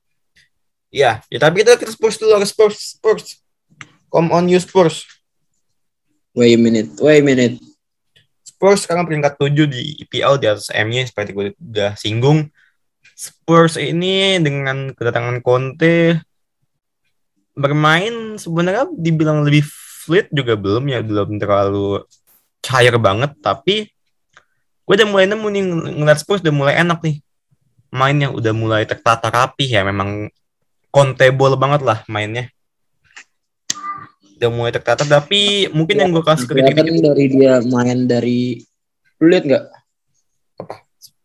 S3: Iya, ya tapi kita kita Spurs dulu ke Spurs Spurs. Come on you Spurs.
S4: Wait a minute, wait a minute.
S3: Spurs sekarang peringkat 7 di IPL di atas MU seperti gue udah singgung. Spurs ini dengan kedatangan Conte bermain sebenarnya dibilang lebih fluid juga belum ya belum terlalu cair banget tapi gue udah mulai nemu nih ng- ngeliat Spurs udah mulai enak nih mainnya udah mulai tertata rapi ya memang kontebol banget lah mainnya udah mulai tertata tapi mungkin yang gue kasih kritik
S4: Kelihatan dari dia main dari lu lihat nggak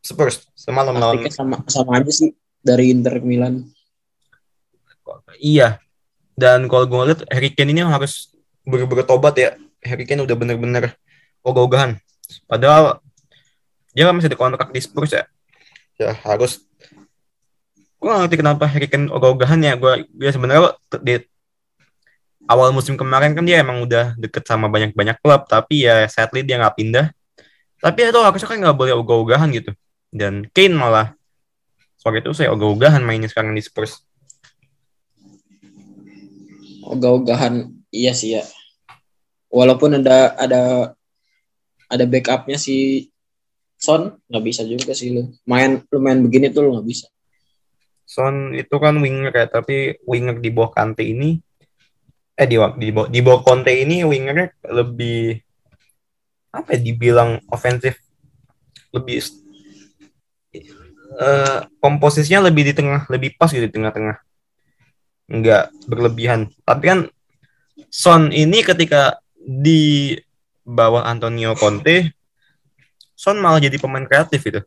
S3: Spurs semalam lawan
S4: sama sama aja sih dari Inter Milan.
S3: Iya. Dan kalau gue lihat Harry Kane ini harus bener-bener tobat ya. Harry Kane udah bener-bener ogah-ogahan. Padahal dia kan masih di kontrak di Spurs ya. Ya harus. Gue gak ngerti kenapa Kane ogah-ogahan ya. Gue dia sebenarnya di awal musim kemarin kan dia emang udah deket sama banyak-banyak klub. Tapi ya sadly dia nggak pindah. Tapi itu harusnya kan nggak boleh ogah-ogahan gitu. Dan Kane malah sebagai itu saya ogah-ogahan mainnya sekarang di Spurs.
S4: Ogah-ogahan iya sih ya. Walaupun ada ada ada backupnya si Son nggak bisa juga sih lu. Main lu main begini tuh lu nggak bisa.
S3: Son itu kan winger ya, tapi winger di bawah Kante ini eh di di bawah, di bawah Conte ini wingernya lebih apa ya dibilang ofensif lebih eh komposisinya lebih di tengah, lebih pas gitu di tengah-tengah. Enggak berlebihan. Tapi kan Son ini ketika di bawah Antonio Conte Son malah jadi pemain kreatif itu.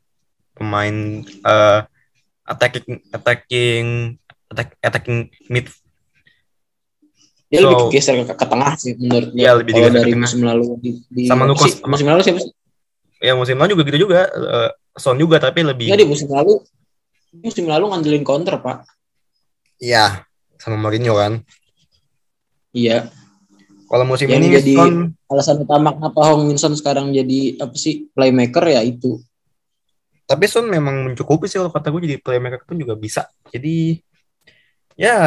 S3: Pemain eh attacking attacking attack, attacking mid
S4: Dia
S3: So-
S4: lebih geser ke, ke tengah sih menurut.
S3: Iya, lebih ke
S4: dari
S3: tengah.
S4: musim lalu di, di
S3: Sama Lucas.
S4: si- musim lalu siapa sih?
S3: ya musim lalu juga gitu juga eh, Son juga tapi lebih
S4: Enggak di musim lalu musim lalu ngandelin counter, Pak.
S3: ya sama Mourinho kan
S4: Iya.
S3: kalau musim
S4: Yang
S3: ini
S4: jadi-
S3: Son
S4: Alasan utama kenapa Hong Minson sekarang jadi apa sih playmaker ya itu.
S3: Tapi Son memang mencukupi sih kalau kata gue jadi playmaker pun juga bisa jadi ya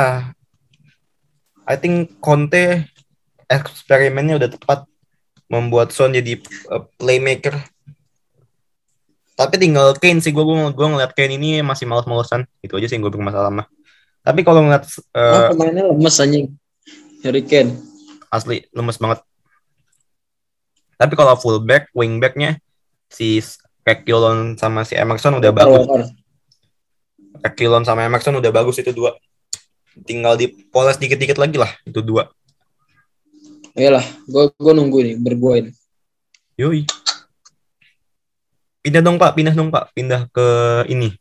S3: I think Conte eksperimennya udah tepat membuat Son jadi eh, playmaker tapi tinggal Kane sih gue gue gue ngeliat Kane ini masih malas-malasan itu aja sih yang gue bermasalah mah tapi kalau ngeliat eh,
S4: Oh, pemainnya lemes anjing. Harry Kane.
S3: asli lemes banget. Tapi kalau fullback, wingbacknya si Reguilon sama si Emerson udah bagus. Reguilon sama Emerson udah bagus itu dua. Tinggal dipoles dikit-dikit lagi lah itu dua.
S4: Iyalah, gue gue nunggu nih berguain.
S3: Yoi. Pindah dong pak, pindah dong pak, pindah ke ini.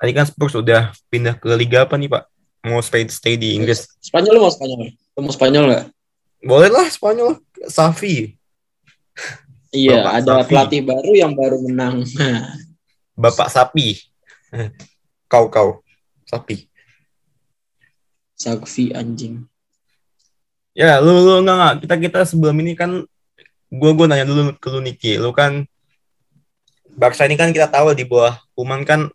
S3: Tadi kan Spurs udah pindah ke liga apa nih pak? Mau stay stay di Inggris?
S4: Spanyol lu mau Spanyol? Lu mau Spanyol nggak?
S3: Boleh lah Spanyol, Safi,
S4: Iya,
S3: Bapak
S4: ada
S3: Safi.
S4: pelatih baru yang baru menang. (laughs)
S3: Bapak Sapi. (laughs) Kau kau, Sapi.
S4: Sakfi anjing.
S3: Ya, lu lu enggak enggak. Kita kita sebelum ini kan gua gua nanya dulu ke lu Niki. Lu kan Barca ini kan kita tahu di bawah Kuman kan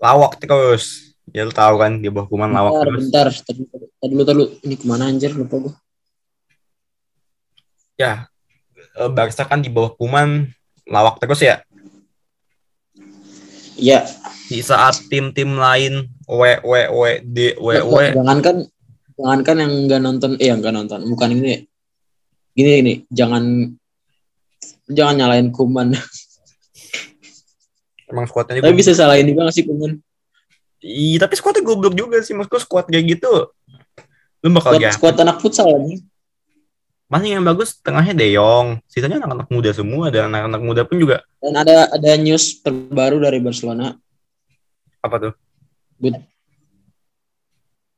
S3: lawak terus. Ya lu tahu kan di bawah Kuman lawak
S4: Bentar,
S3: terus.
S4: bentar. Tadi tadi dulu, tadi. Ini ke mana anjir? Lupa gue.
S3: Ya. Eh, Barca kan di bawah Kuman lawak terus ya.
S4: Iya.
S3: Di saat tim-tim lain W W W D W W
S4: Jangankan, jangankan yang nggak nonton, eh yang nggak nonton. Bukan ini. Gini ini, jangan jangan nyalain Kuman. (laughs)
S3: emang skuadnya
S4: Tapi bisa salahin juga nggak sih Kuman?
S3: Iya, tapi skuadnya goblok juga sih. Maksudku skuad kayak gitu. Lu bakal
S4: Skuad,
S3: ya.
S4: skuad anak futsal anjing.
S3: Mana yang bagus tengahnya De Jong, sisanya anak-anak muda semua dan anak-anak muda pun juga
S4: Dan ada ada news terbaru dari Barcelona.
S3: apa tuh?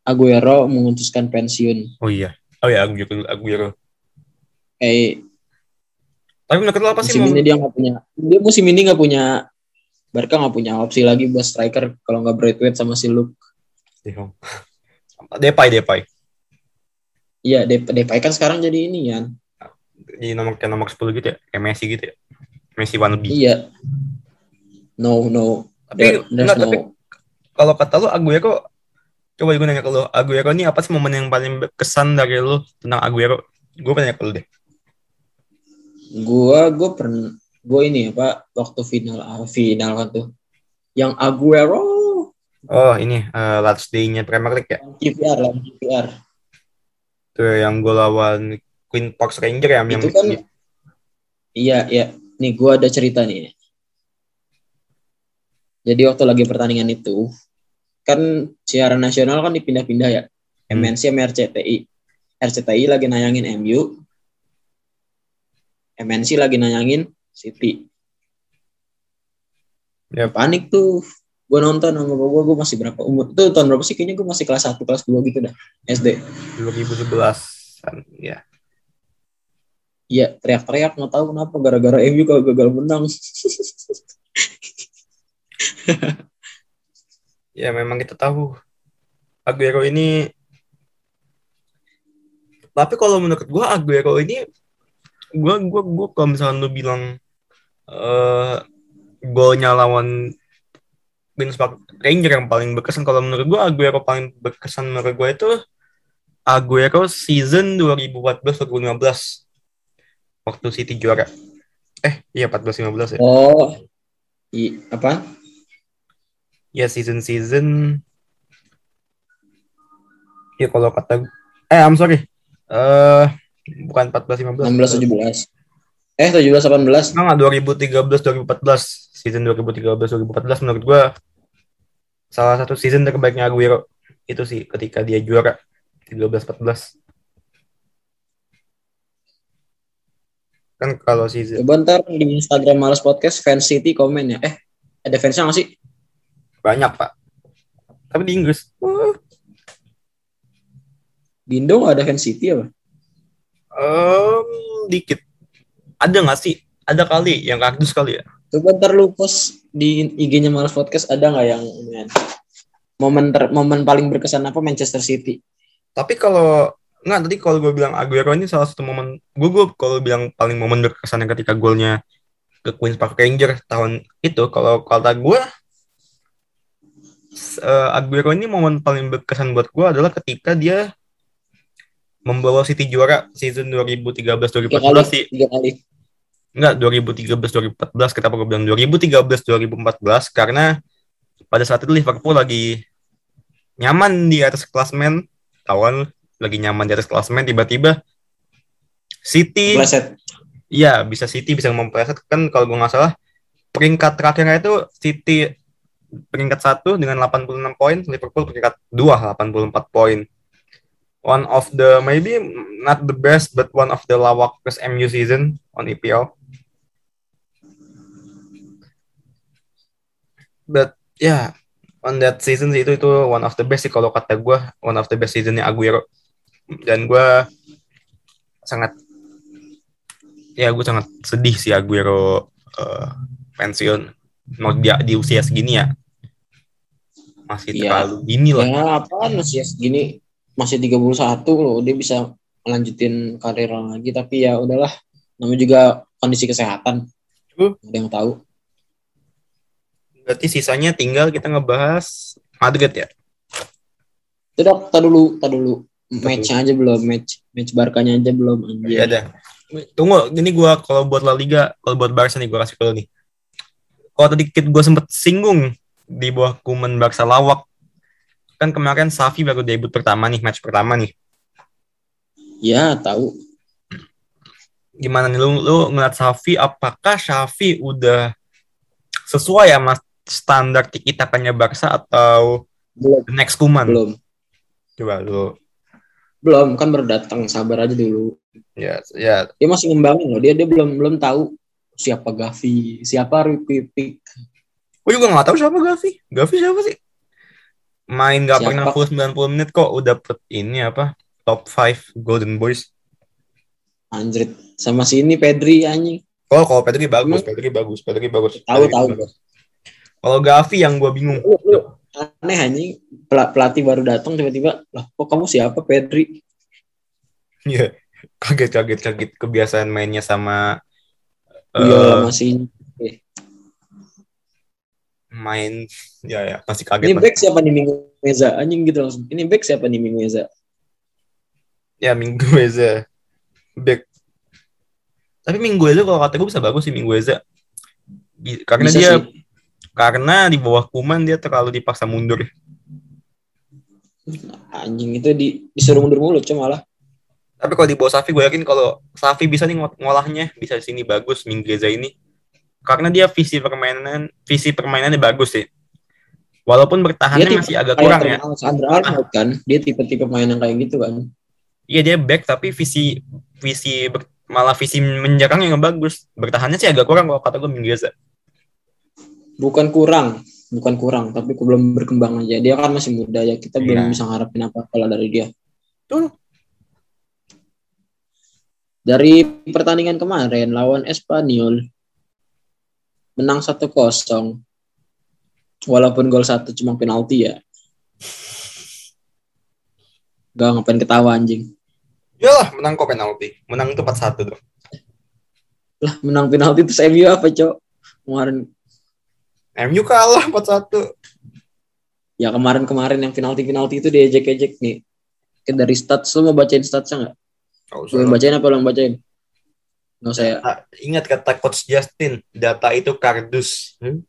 S4: Aguero memutuskan pensiun.
S3: Oh iya. Oh iya, Aguero. Aguero.
S4: Kayak
S3: Tapi menurut lo apa sih
S4: musim ini dia nggak punya dia musim ini nggak punya Barca nggak punya opsi lagi buat striker kalau nggak Braithwaite sama si Luke
S3: De Jong? (laughs) Depay, Depay.
S4: Iya Dep Depay kan sekarang jadi ini ya
S3: Di nomor kayak nomor 10 gitu ya, kayak Messi gitu ya. Messi wannabe.
S4: iya no no
S3: Tapi
S4: There-
S3: enggak, tapi
S4: no
S3: kalau kata lu Aguero coba gue nanya ke lu, Aguero ini apa sih momen yang paling berkesan dari lu tentang Aguero? Gue pengen nanya ke lu deh.
S4: gua gua pernah gua ini apa waktu final ah, final kan tuh yang Aguero
S3: Oh ini eh, last day-nya Premier League ya.
S4: QPR lah QPR
S3: Tuh yang gue lawan Queen Park Ranger ya. yang
S4: Itu kan- iya iya nih gue ada cerita nih jadi waktu lagi pertandingan itu kan siaran nasional kan dipindah-pindah ya
S3: Hmm.
S4: MNC sama RCTI RCTI lagi nayangin MU MNC lagi nayangin City
S3: Yap.
S4: panik tuh gue nonton sama gue gue masih berapa umur. Tuh tahun berapa sih? Kayaknya gue masih kelas 1 kelas 2 gitu dah SD
S3: 2011 kan ya.
S4: iya. Teriak-teriak nggak tahu kenapa gara-gara MU kalau gagal menang. (laughs)
S3: Ya memang kita tahu. Aguero ini tapi kalau menurut gua Aguero ini gua gua gua kalau misalnya lu bilang eh golnya lawan Park Ranger yang paling berkesan. Kalau menurut gua Aguero paling berkesan menurut gua itu Aguero season 2014 2015 waktu City juara. Eh, iya 14 15 ya.
S4: oh i, apa?
S3: Ya season season ya kalau kata eh I'm sorry. Eh bukan 14 15
S4: 16 17 eh 17 18
S3: Enggak, 2013 2014 season 2013 2014 menurut gua salah satu season terbaiknya Aguero. Itu sih ketika dia juara 13 14 kan kalau season
S4: coba ntar di Instagram Males Podcast fans City komen ya. Eh ada fansnya nggak sih?
S3: Banyak pak. Tapi di Inggris. Wah,
S4: di Indo ada fans City apa?
S3: Em, dikit ada nggak sih? Ada kali yang kardus kali ya?
S4: Coba ntar lu post di IG-nya Males Podcast ada nggak yang ini, momen ter, momen paling berkesan apa Manchester City?
S3: Tapi kalau nggak tadi kalau gue bilang Aguero ini salah satu momen gue gue kalau bilang paling momen berkesan yang ketika golnya ke Queens Park Ranger tahun itu kalau kata gue eh, Aguero ini momen paling berkesan buat gue adalah ketika dia membawa City juara season 2013
S4: tiga kali
S3: 2014 sih.
S4: tiga kali
S3: enggak 2013 2014 kenapa gue bilang 2013 2014 karena pada saat itu Liverpool lagi nyaman di atas klasmen tawan lagi nyaman di atas klasmen tiba-tiba City
S4: Pleset.
S3: Iya, bisa City bisa mempleset kan kalau gue nggak salah peringkat terakhirnya itu City peringkat satu dengan 86 poin, Liverpool peringkat 2 84 poin. One of the maybe not the best but one of the lawakest MU season on EPL. But yeah, on that season sih, itu itu one of the best sih kalau kata gue one of the best seasonnya Aguero. Dan gue sangat ya gue sangat sedih sih Aguero eh, pensiun. Mau dia di usia segini ya. Masih
S4: Iya.
S3: terlalu dini lah.
S4: Ya apaan ya segini masih 31 loh dia bisa melanjutin karir lagi tapi ya udahlah namanya juga kondisi kesehatan. Nggak ada yang tahu
S3: berarti sisanya tinggal kita ngebahas Madrid ya
S4: itu dok tak dulu tak dulu matchnya aja belum match match Barkanya aja belum anjir
S3: Iya ada. Tunggu, ini gua kalau buat La Liga, kalau buat Barca nih gua kasih dulu nih. Kalau tadi kit gua sempet singgung di bawah kuman Barca lawak. Kan kemarin Safi baru debut pertama nih, match pertama nih.
S4: ya tahu
S3: Gimana nih lu, lu ngeliat Safi, apakah Safi udah sesuai sama standar tiki-takanya Barca atau
S4: belum
S3: the next kuman?
S4: belum
S3: Coba lu.
S4: belum kan baru datang sabar aja dulu
S3: Ya, ya
S4: dia masih ngembangin loh dia dia belum belum tahu siapa Gavi siapa Ricky Pick
S3: Gue juga gak tahu siapa Gavi. Gavi siapa sih? Main gak
S4: Siapa?
S3: pernah full 90 menit kok udah dapet ini apa? Top 5 Golden Boys.
S4: anjrit sama si ini Pedri anjing
S3: Oh, kalau Pedri bagus,
S4: Emang?
S3: Pedri bagus, Pedri bagus.
S4: Tahu,
S3: Pedri
S4: tahu.
S3: Kalau Gavi yang gue bingung.
S4: lu, lu aneh anjing Pel- pelatih baru datang tiba-tiba lah kok kamu siapa Pedri
S3: Iya. (laughs) Kaget, kaget, kaget. Kebiasaan mainnya sama
S4: iya
S3: eh,
S4: masih
S3: main ya ya masih kaget.
S4: ini back siapa nih Minggu Meza anjing gitu langsung ini back siapa nih Minggu Meza
S3: Ya Minggu Eza. Back. Tapi Minggu Eza kalau kata gue bisa bagus sih Minggu Eza. Bi- Karena
S4: Bisa
S3: dia
S4: sih.
S3: karena di bawah Kuman dia terlalu dipaksa mundur.
S4: Anjing itu di, disuruh mundur mulu cuma malah.
S3: Tapi kalau di bawah Safi gue yakin kalau Safi bisa nih ng- ngolahnya bisa di sini bagus Minggeza ini. Karena dia visi permainan visi permainannya bagus sih. Walaupun bertahannya
S4: tipe
S3: masih agak kurang ya.
S4: Alexander Arnold kan. Dia tipe-tipe main yang kayak gitu kan.
S3: Iya dia back tapi visi visi ber- malah visi menyerang yang bagus. Bertahannya sih agak kurang kalau kata gue Minggeza.
S4: Bukan kurang, bukan kurang, tapi belum berkembang aja. Dia kan masih muda ya. Kita
S3: Iya.
S4: belum bisa ngarepin apa kalau dari dia.
S3: Betul.
S4: Dari pertandingan kemarin lawan Espanyol menang 1-0. Walaupun gol satu cuma penalti ya. Gak ngapain ketawa anjing.
S3: Yalah menang kok penalti. Menang itu 4-1 dong.
S4: Lah menang penalti terus MU apa, Cok? Kemarin
S3: MU kalah 4-1.
S4: ya kemarin-kemarin yang penalti-penalti itu diejek-ejek nih. Ke dari stats lu mau bacain statsnya nggak?
S3: Gak usah.
S4: Lu bacain apa lu bacain? Nggak ya.
S3: Nah, ingat kata coach Justin, data itu kardus. Hmm?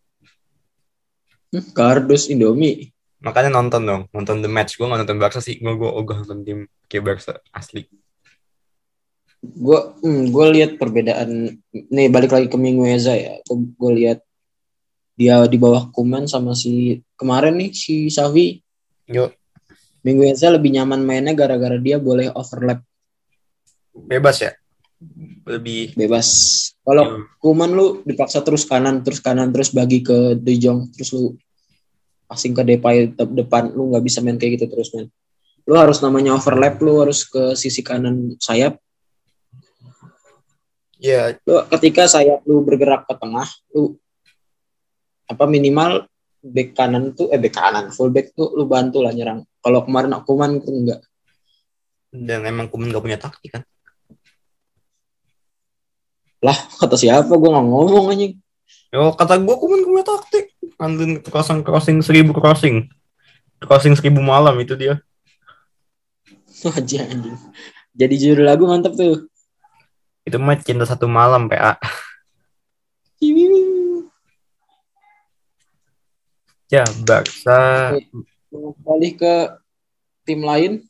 S4: Hmm, kardus Indomie.
S3: Makanya nonton dong, nonton the match. Gue gak nonton Barca sih, gue gue ogah nonton tim kayak Barca asli.
S4: gue hmm, gue lihat perbedaan nih balik lagi ke Mingueza ya gue lihat dia di bawah Kuman sama si kemarin nih si Xavi
S3: Yuk,
S4: Mingueza lebih nyaman mainnya gara-gara dia boleh overlap
S3: bebas ya. Lebih
S4: bebas. Kalau
S3: Hmm.
S4: Kuman lu dipaksa terus kanan terus kanan terus bagi ke De Jong terus lu passing ke Depay depan lu nggak bisa main kayak gitu terus men. Lu harus namanya overlap lu harus ke sisi kanan sayap.
S3: Ya
S4: lu ketika sayap lu bergerak ke tengah lu apa minimal back kanan tuh eh back kanan full back tuh lu bantu lah nyerang. Kalau kemarin Akuman tuh enggak
S3: dan emang Kuman gak punya taktik kan.
S4: Lah kata siapa gue nggak ngomong anjing
S3: Yo kata gue Kuman gak punya taktik. Antin crossing crossing seribu crossing. Crossing seribu malam itu dia. (laughs)
S4: aja anjing jadi judul lagu mantap tuh
S3: Itu mah cinta satu malam PA. (laughs) Ya Barca.
S4: balik ke tim lain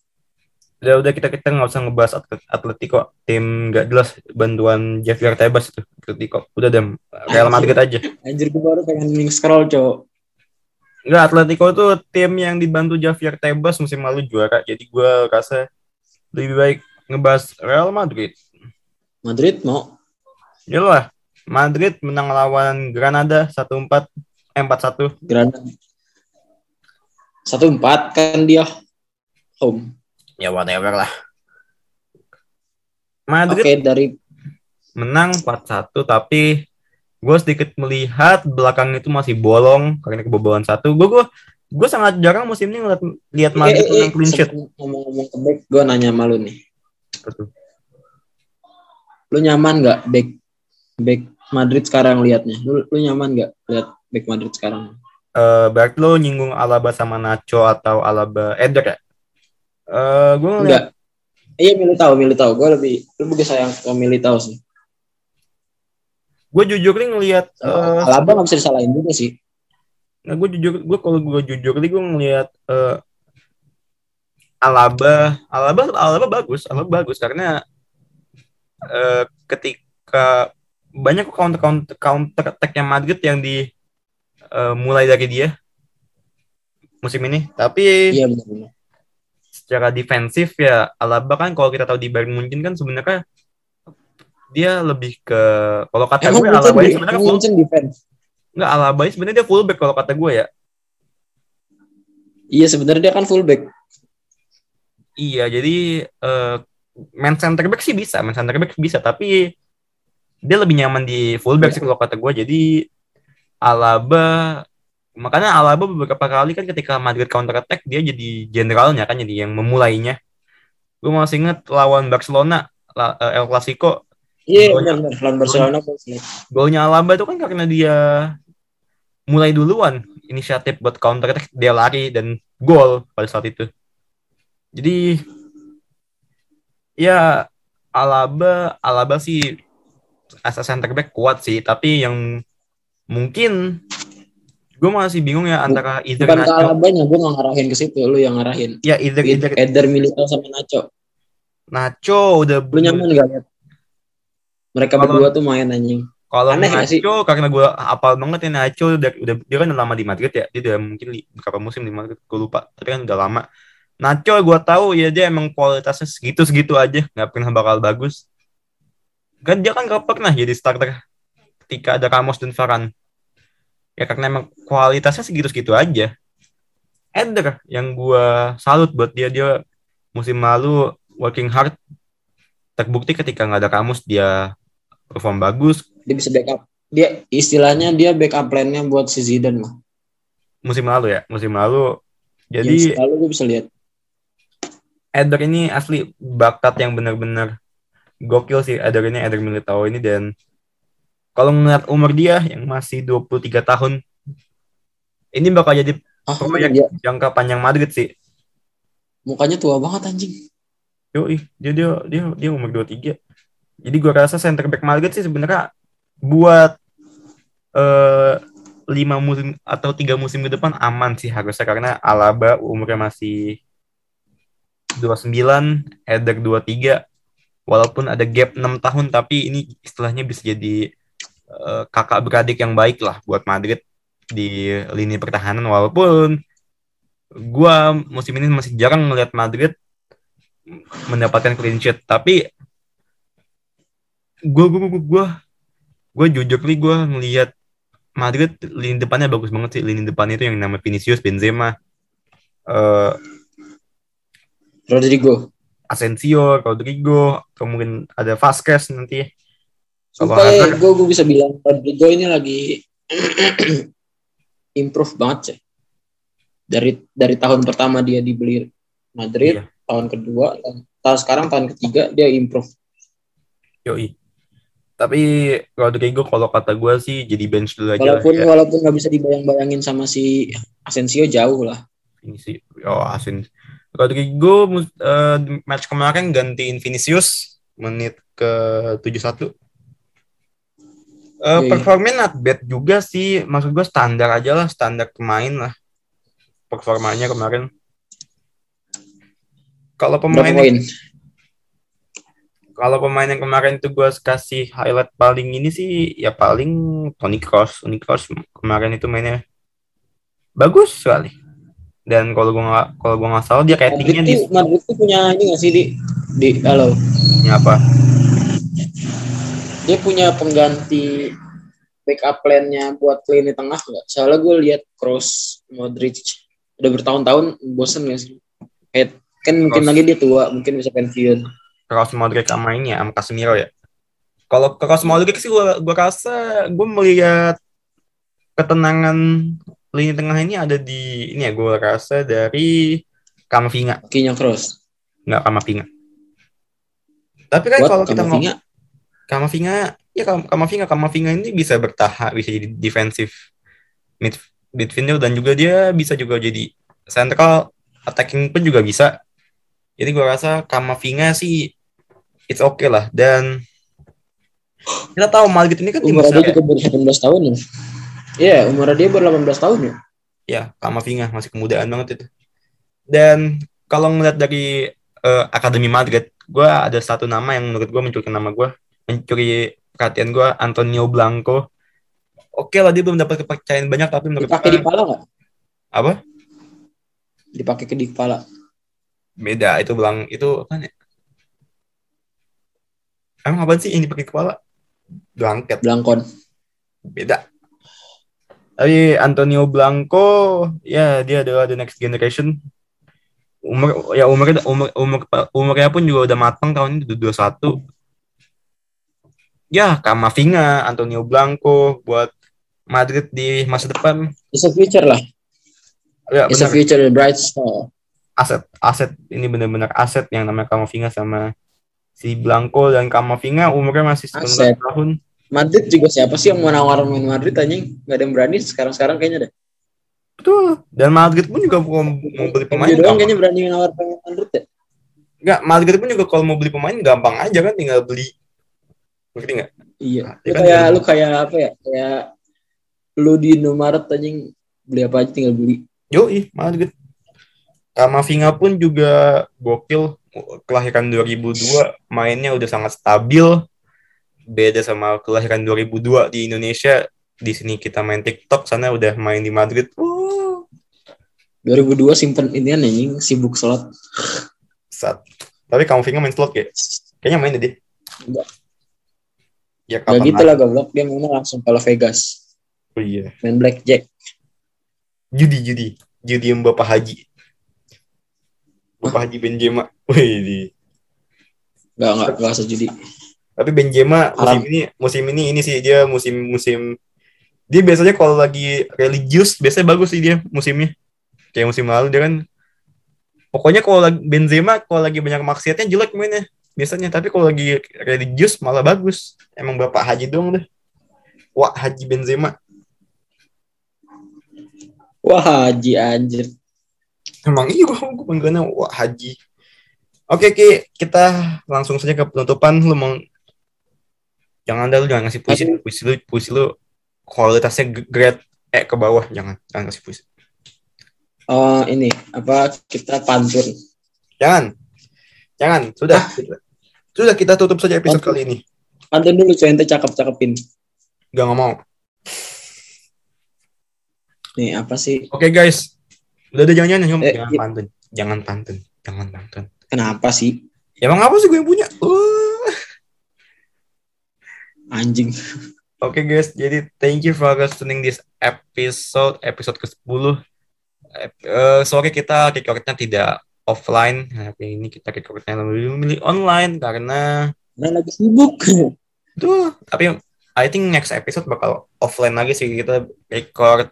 S3: Udah udah kita kita nggak usah ngebahas Atlet- Atletico tim nggak jelas bantuan Javier Tebas itu Atletico. Udah deh Real Madrid aja.
S4: anjir gue baru pengen link scroll cowok
S3: Enggak, Atletico itu tim yang dibantu Javier Tebas musim lalu juara. Jadi gue rasa lebih baik ngebahas Real Madrid.
S4: Madrid mau
S3: Yalah, Madrid menang lawan Granada 1-4, eh 4-1.
S4: Granada satu empat kan dia home
S3: Ya whatever lah. Madrid
S4: dari
S3: menang 4-1 tapi gue sedikit melihat belakang itu masih bolong karena kebobolan satu. Gue gue gue sangat jarang musim ini ngeliat lihat Madrid
S4: eh, eh,
S3: menang
S4: eh,
S3: clean sheet.
S4: ngomong-ngomong ke back gue nanya sama lu nih
S3: Betul.
S4: lu nyaman nggak back back Madrid sekarang liatnya lu, lu nyaman nggak lihat back Madrid sekarang
S3: Eh, berarti lo nyinggung Alaba sama Nacho atau Alaba Eder ya? Eh gue
S4: enggak. Iya milih tahu milih tahu. Gue lebih lebih sayang ke milih tahu sih.
S3: Gue jujur nih ngelihat eh,
S4: Alaba nggak bisa disalahin juga sih.
S3: Nah, gue jujur, gue kalau gue jujur nih gue ngelihat eh, Alaba, Alaba, Alaba bagus, Alaba bagus. Karena eh, ketika banyak counter counter counter attack-nya Madrid yang di eh, mulai dari dia musim ini. Tapi
S4: iya benar
S3: secara defensif ya Alaba kan kalau kita tahu di Bayern Munchen kan sebenarnya dia lebih ke kalau kata
S4: emang
S3: gue Alaba sebenarnya full
S4: defense
S3: nggak Alaba sebenarnya dia fullback kalau kata gue ya.
S4: iya sebenarnya dia kan fullback
S3: Iya, jadi eh main center back sih bisa, main center back bisa, tapi dia lebih nyaman di fullback sih kalau kata gue. Jadi Alaba, makanya Alaba beberapa kali kan ketika Madrid counter attack dia jadi generalnya kan, jadi yang memulainya. Gue masih inget lawan Barcelona, la- eh, El Clasico,
S4: iya
S3: Golnya-
S4: benar benar lawan Barcelona
S3: golnya Alaba itu kan karena dia mulai duluan inisiatif buat counter attack, dia lari dan gol pada saat itu. Jadi ya Alaba Alaba sih as a center back kuat sih, tapi yang mungkin gue masih bingung ya antara either
S4: Bukan
S3: Nacho,
S4: Alabanya, gue ngarahin ke situ, lu yang ngarahin.
S3: ya either either
S4: Eder Militao sama Nacho.
S3: Nacho udah
S4: Lu nyaman gak liat? Mereka
S3: Kalau-
S4: berdua tuh main anjing.
S3: Kalau? Nacho karena gue apal banget ya Nacho udah, udah dia kan udah lama di Madrid ya dia udah mungkin li, beberapa musim di Madrid gue lupa tapi kan udah lama Nacho gue tahu ya dia emang kualitasnya segitu segitu aja nggak pernah bakal bagus kan dia kan gak pernah jadi starter ketika ada Ramos dan Varane ya karena emang kualitasnya segitu segitu aja Eder yang gue salut buat dia dia musim lalu working hard terbukti ketika nggak ada Ramos dia perform bagus
S4: Dia bisa backup. Dia istilahnya dia backup plan-nya buat si Zidane mah.
S3: musim lalu ya musim lalu
S4: Jadi
S3: jadi
S4: lalu gue bisa lihat.
S3: Eder ini asli bakat yang benar-benar gokil sih Eder ini Eder Militao ini dan kalau ngeliat umur dia yang masih 23 tahun ini bakal jadi
S4: Ah,
S3: proyek
S4: dia,
S3: jangka panjang Madrid sih.
S4: Mukanya tua banget anjing.
S3: Yoi, dia dia dia dia umur 23 jadi gua rasa center back Madrid sih sebenarnya buat eh lima musim atau tiga musim ke depan aman sih harusnya. Karena Alaba umurnya masih 29, Eder 23 walaupun ada gap 6 tahun tapi ini istilahnya bisa jadi eh, kakak beradik yang baik lah buat Madrid di lini pertahanan walaupun gua musim ini masih jarang melihat Madrid mendapatkan clean sheet. Tapi gue gue gue gue gue jujur nih gue ngelihat Madrid lini depannya bagus banget sih. Lini depan itu yang nama Vinicius Benzema eh
S4: Rodrigo.
S3: Asensio Rodrigo kemudian ada Vasquez nanti
S4: Sumpah
S3: Hazard-
S4: gue gue bisa bilang Rodrigo ini lagi (clears throat) improve banget sih. Dari dari tahun pertama dia dibeli Madrid,
S3: Iya.
S4: tahun kedua, tahun sekarang tahun ketiga dia improve.
S3: yoi tapi Rodrigo kalau kata gue sih jadi bench dulu aja
S4: Walaupun
S3: ya.
S4: walaupun nggak bisa dibayang-bayangin sama si Asensio jauh lah.
S3: ini sih oh asin Rodrigo eh, match kemarin gantiin Vinicius menit ke 71 Eh
S4: Iya.
S3: performanya not bad juga sih. Maksud gue standar aja lah standar pemain lah. Performanya kemarin. Kalau pemain kalau pemain yang kemarin tuh gue kasih highlight paling ini sih ya paling Toni Kroos. Toni Kroos kemarin itu mainnya bagus sekali. Dan kalau gue nggak kalau gue nggak salah dia ratingnya di
S4: Madrid tuh punya ini nggak sih di? Di halo.
S3: Ini apa
S4: dia punya pengganti backup plan-nya buat lini tengah nggak? Soalnya gue lihat Kroos, Modric udah bertahun-tahun bosen nggak sih? Kayak kan mungkin
S3: Kroos.
S4: lagi dia tua, mungkin bisa pensiun.
S3: Kroos Modric sama ini ya sama Casemiro ya kalau Kroos Modric sih gue gue rasa gue melihat ketenangan lini tengah ini ada di ini ya gue rasa dari Kamavinga
S4: Kakinya Kroos.
S3: nggak Kamavinga tapi kan kalau kita ngomong
S4: Kamavinga,
S3: ya Kam- Kamavinga Kamavinga ini bisa bertahan bisa jadi defensive mid midfielder dan juga dia bisa juga jadi central attacking pun juga bisa. Jadi gua rasa Kamavinga sih it's okay lah. Dan kita tahu Madrid ini kan
S4: umur dia juga baru 18 tahun ya. Iya, umur dia baru 18 tahun ya.
S3: ya Kamavinga masih kemudaan banget itu. Dan kalau ngeliat dari eh, Akademi Madrid gue ada satu nama yang menurut gue mencuri nama gue mencuri perhatian gue Antonio Blanco. Oke lah dia belum dapat kepercayaan banyak tapi menurut
S4: Dipakai di kepala nggak?
S3: apa?
S4: Dipakai ke di kepala.
S3: beda itu belang itu apa ya? Emang apa sih yang dipakai kepala? Blanket.
S4: Blankon.
S3: beda. Tapi Antonio Blanco ya dia adalah the next generation. Umur ya umurnya umur umur umurnya pun juga udah matang tahun ini udah 21 ya Kamavinga Antonio Blanco buat Madrid di masa depan
S4: It's a future lah.
S3: ya
S4: It's a future bright star.
S3: aset aset ini benar-benar aset yang namanya Kamavinga sama si Blanco dan Kamavinga umurnya masih 19
S4: Aset.
S3: tahun
S4: Madrid juga siapa sih yang mau nawarin main Madrid anjing? Gak ada yang berani sekarang-sekarang kayaknya deh.
S3: betul dan Madrid pun juga mau, mau beli pemain
S4: Dia doang kayaknya berani nawarin Madrid ya.
S3: Enggak, Madrid pun juga kalau mau beli pemain gampang aja kan tinggal beli. Ngerti nggak?
S4: Iya.
S3: Ya
S4: Lu
S3: kan,
S4: kayak lu kayak apa ya? Kayak lu di Indomaret anjing beli apa aja tinggal beli.
S3: Yoi, Madrid. Kamavinga pun juga gokil. Kelahiran 2002, mainnya udah sangat stabil. Beda sama kelahiran 2002 di Indonesia. Di sini kita main TikTok, sana udah main di Madrid. Wuh,
S4: 2002 simpen ini anjing sibuk slot.
S3: sat. Tapi Kamavinga main slot ya? Kayaknya main deh.
S4: Enggak.
S3: Ya
S4: Gak
S3: kapan
S4: gitu
S3: lagi?
S4: lah goblok dia mau langsung ke Las Vegas
S3: Oh iya.
S4: main blackjack.
S3: Judi, judi. Judi yang Bapak Haji. Bapak Haji Benzema. (laughs) Wih, di.
S4: Gak gak gak sejudi.
S3: Tapi Benzema musim
S4: Haram.
S3: ini musim ini ini sih dia musim musim dia biasanya kalau lagi religius biasanya bagus sih dia musimnya. Kayak musim lalu dia kan pokoknya kalau Benzema kalau lagi banyak maksiatnya jelek mainnya biasanya tapi kalau lagi religius malah bagus. Emang Bapak Haji doang deh. Wah, Haji Benzema.
S4: Wah haji anjir.
S3: Emang iya gue panggilnya wah Haji. Oke Ki, kita langsung saja ke penutupan. Lu mau jangan dah lu jangan ngasih puisi,
S4: Aduh.
S3: puisi lu puisi lu kualitasnya grade E ke bawah, jangan jangan kasih puisi.
S4: Oh ini apa kita pantun.
S3: Jangan. Jangan, sudah. Kita- Sudah kita tutup saja episode
S4: Pantun.
S3: kali ini.
S4: Pantun dulu coy ente cakep-cakepin.
S3: Gak nggak mau.
S4: Nih apa sih?
S3: Oke guys. Udah ada jangan-jangan Nyom.
S4: Eh,
S3: jangan
S4: i-
S3: pantun. Jangan pantun. Jangan pantun.
S4: Kenapa sih
S3: Emang apa sih gue yang punya? Uh.
S4: anjing?
S3: Oke guys, jadi thank you for listening this episode, episode ke-10. Ep- eh, sorry kita recordnya tidak offline. Hari ini kita recordnya lebih memilih online karena
S4: Nah lagi sibuk. (laughs)
S3: tuh, tapi I think next episode bakal offline lagi sih kita record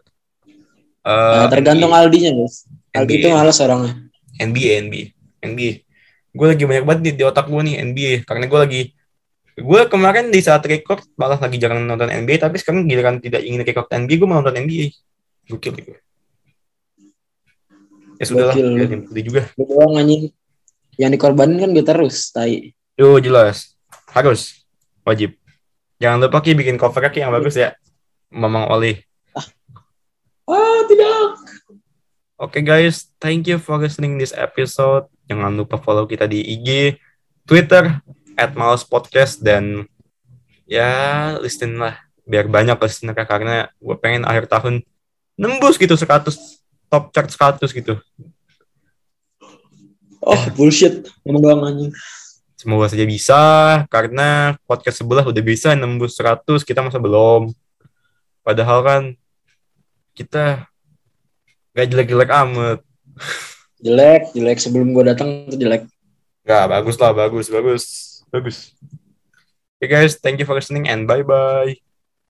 S3: eh,
S4: Nah, tergantung Aldinya guys. Aldi
S3: NBA.
S4: itu malas orangnya.
S3: NBA, NBA, NBA. Gue lagi banyak banget di, di otak gue nih NBA karena gue lagi gue kemarin di saat record malah lagi jarang nonton NBA tapi sekarang giliran tidak ingin record NBA gue mau nonton NBA gokil gitu ya ya, yang putih juga
S4: Lu doang anjing. Yang dikorbanin kan gue terus, tai.
S3: yo jelas harus wajib jangan lupa ki bikin cover ki yang bagus ya Mamang Oli
S4: Ah, tidak.
S3: Oke guys, thank you for listening this episode. Jangan lupa follow kita di IG, Twitter, at Mouse Podcast, dan ya listen lah. Biar banyak listener karena gue pengen akhir tahun nembus gitu 100, top chart 100 gitu.
S4: Oh, bullshit. Ngomong doang anjing.
S3: Semoga saja bisa, karena podcast sebelah udah bisa nembus 100, kita masa belum. Padahal kan kita gak jelek-jelek amat.
S4: Jelek, jelek sebelum gue datang tuh jelek.
S3: Gak, bagus lah, bagus, bagus, bagus. Okay guys, thank you for listening and bye-bye.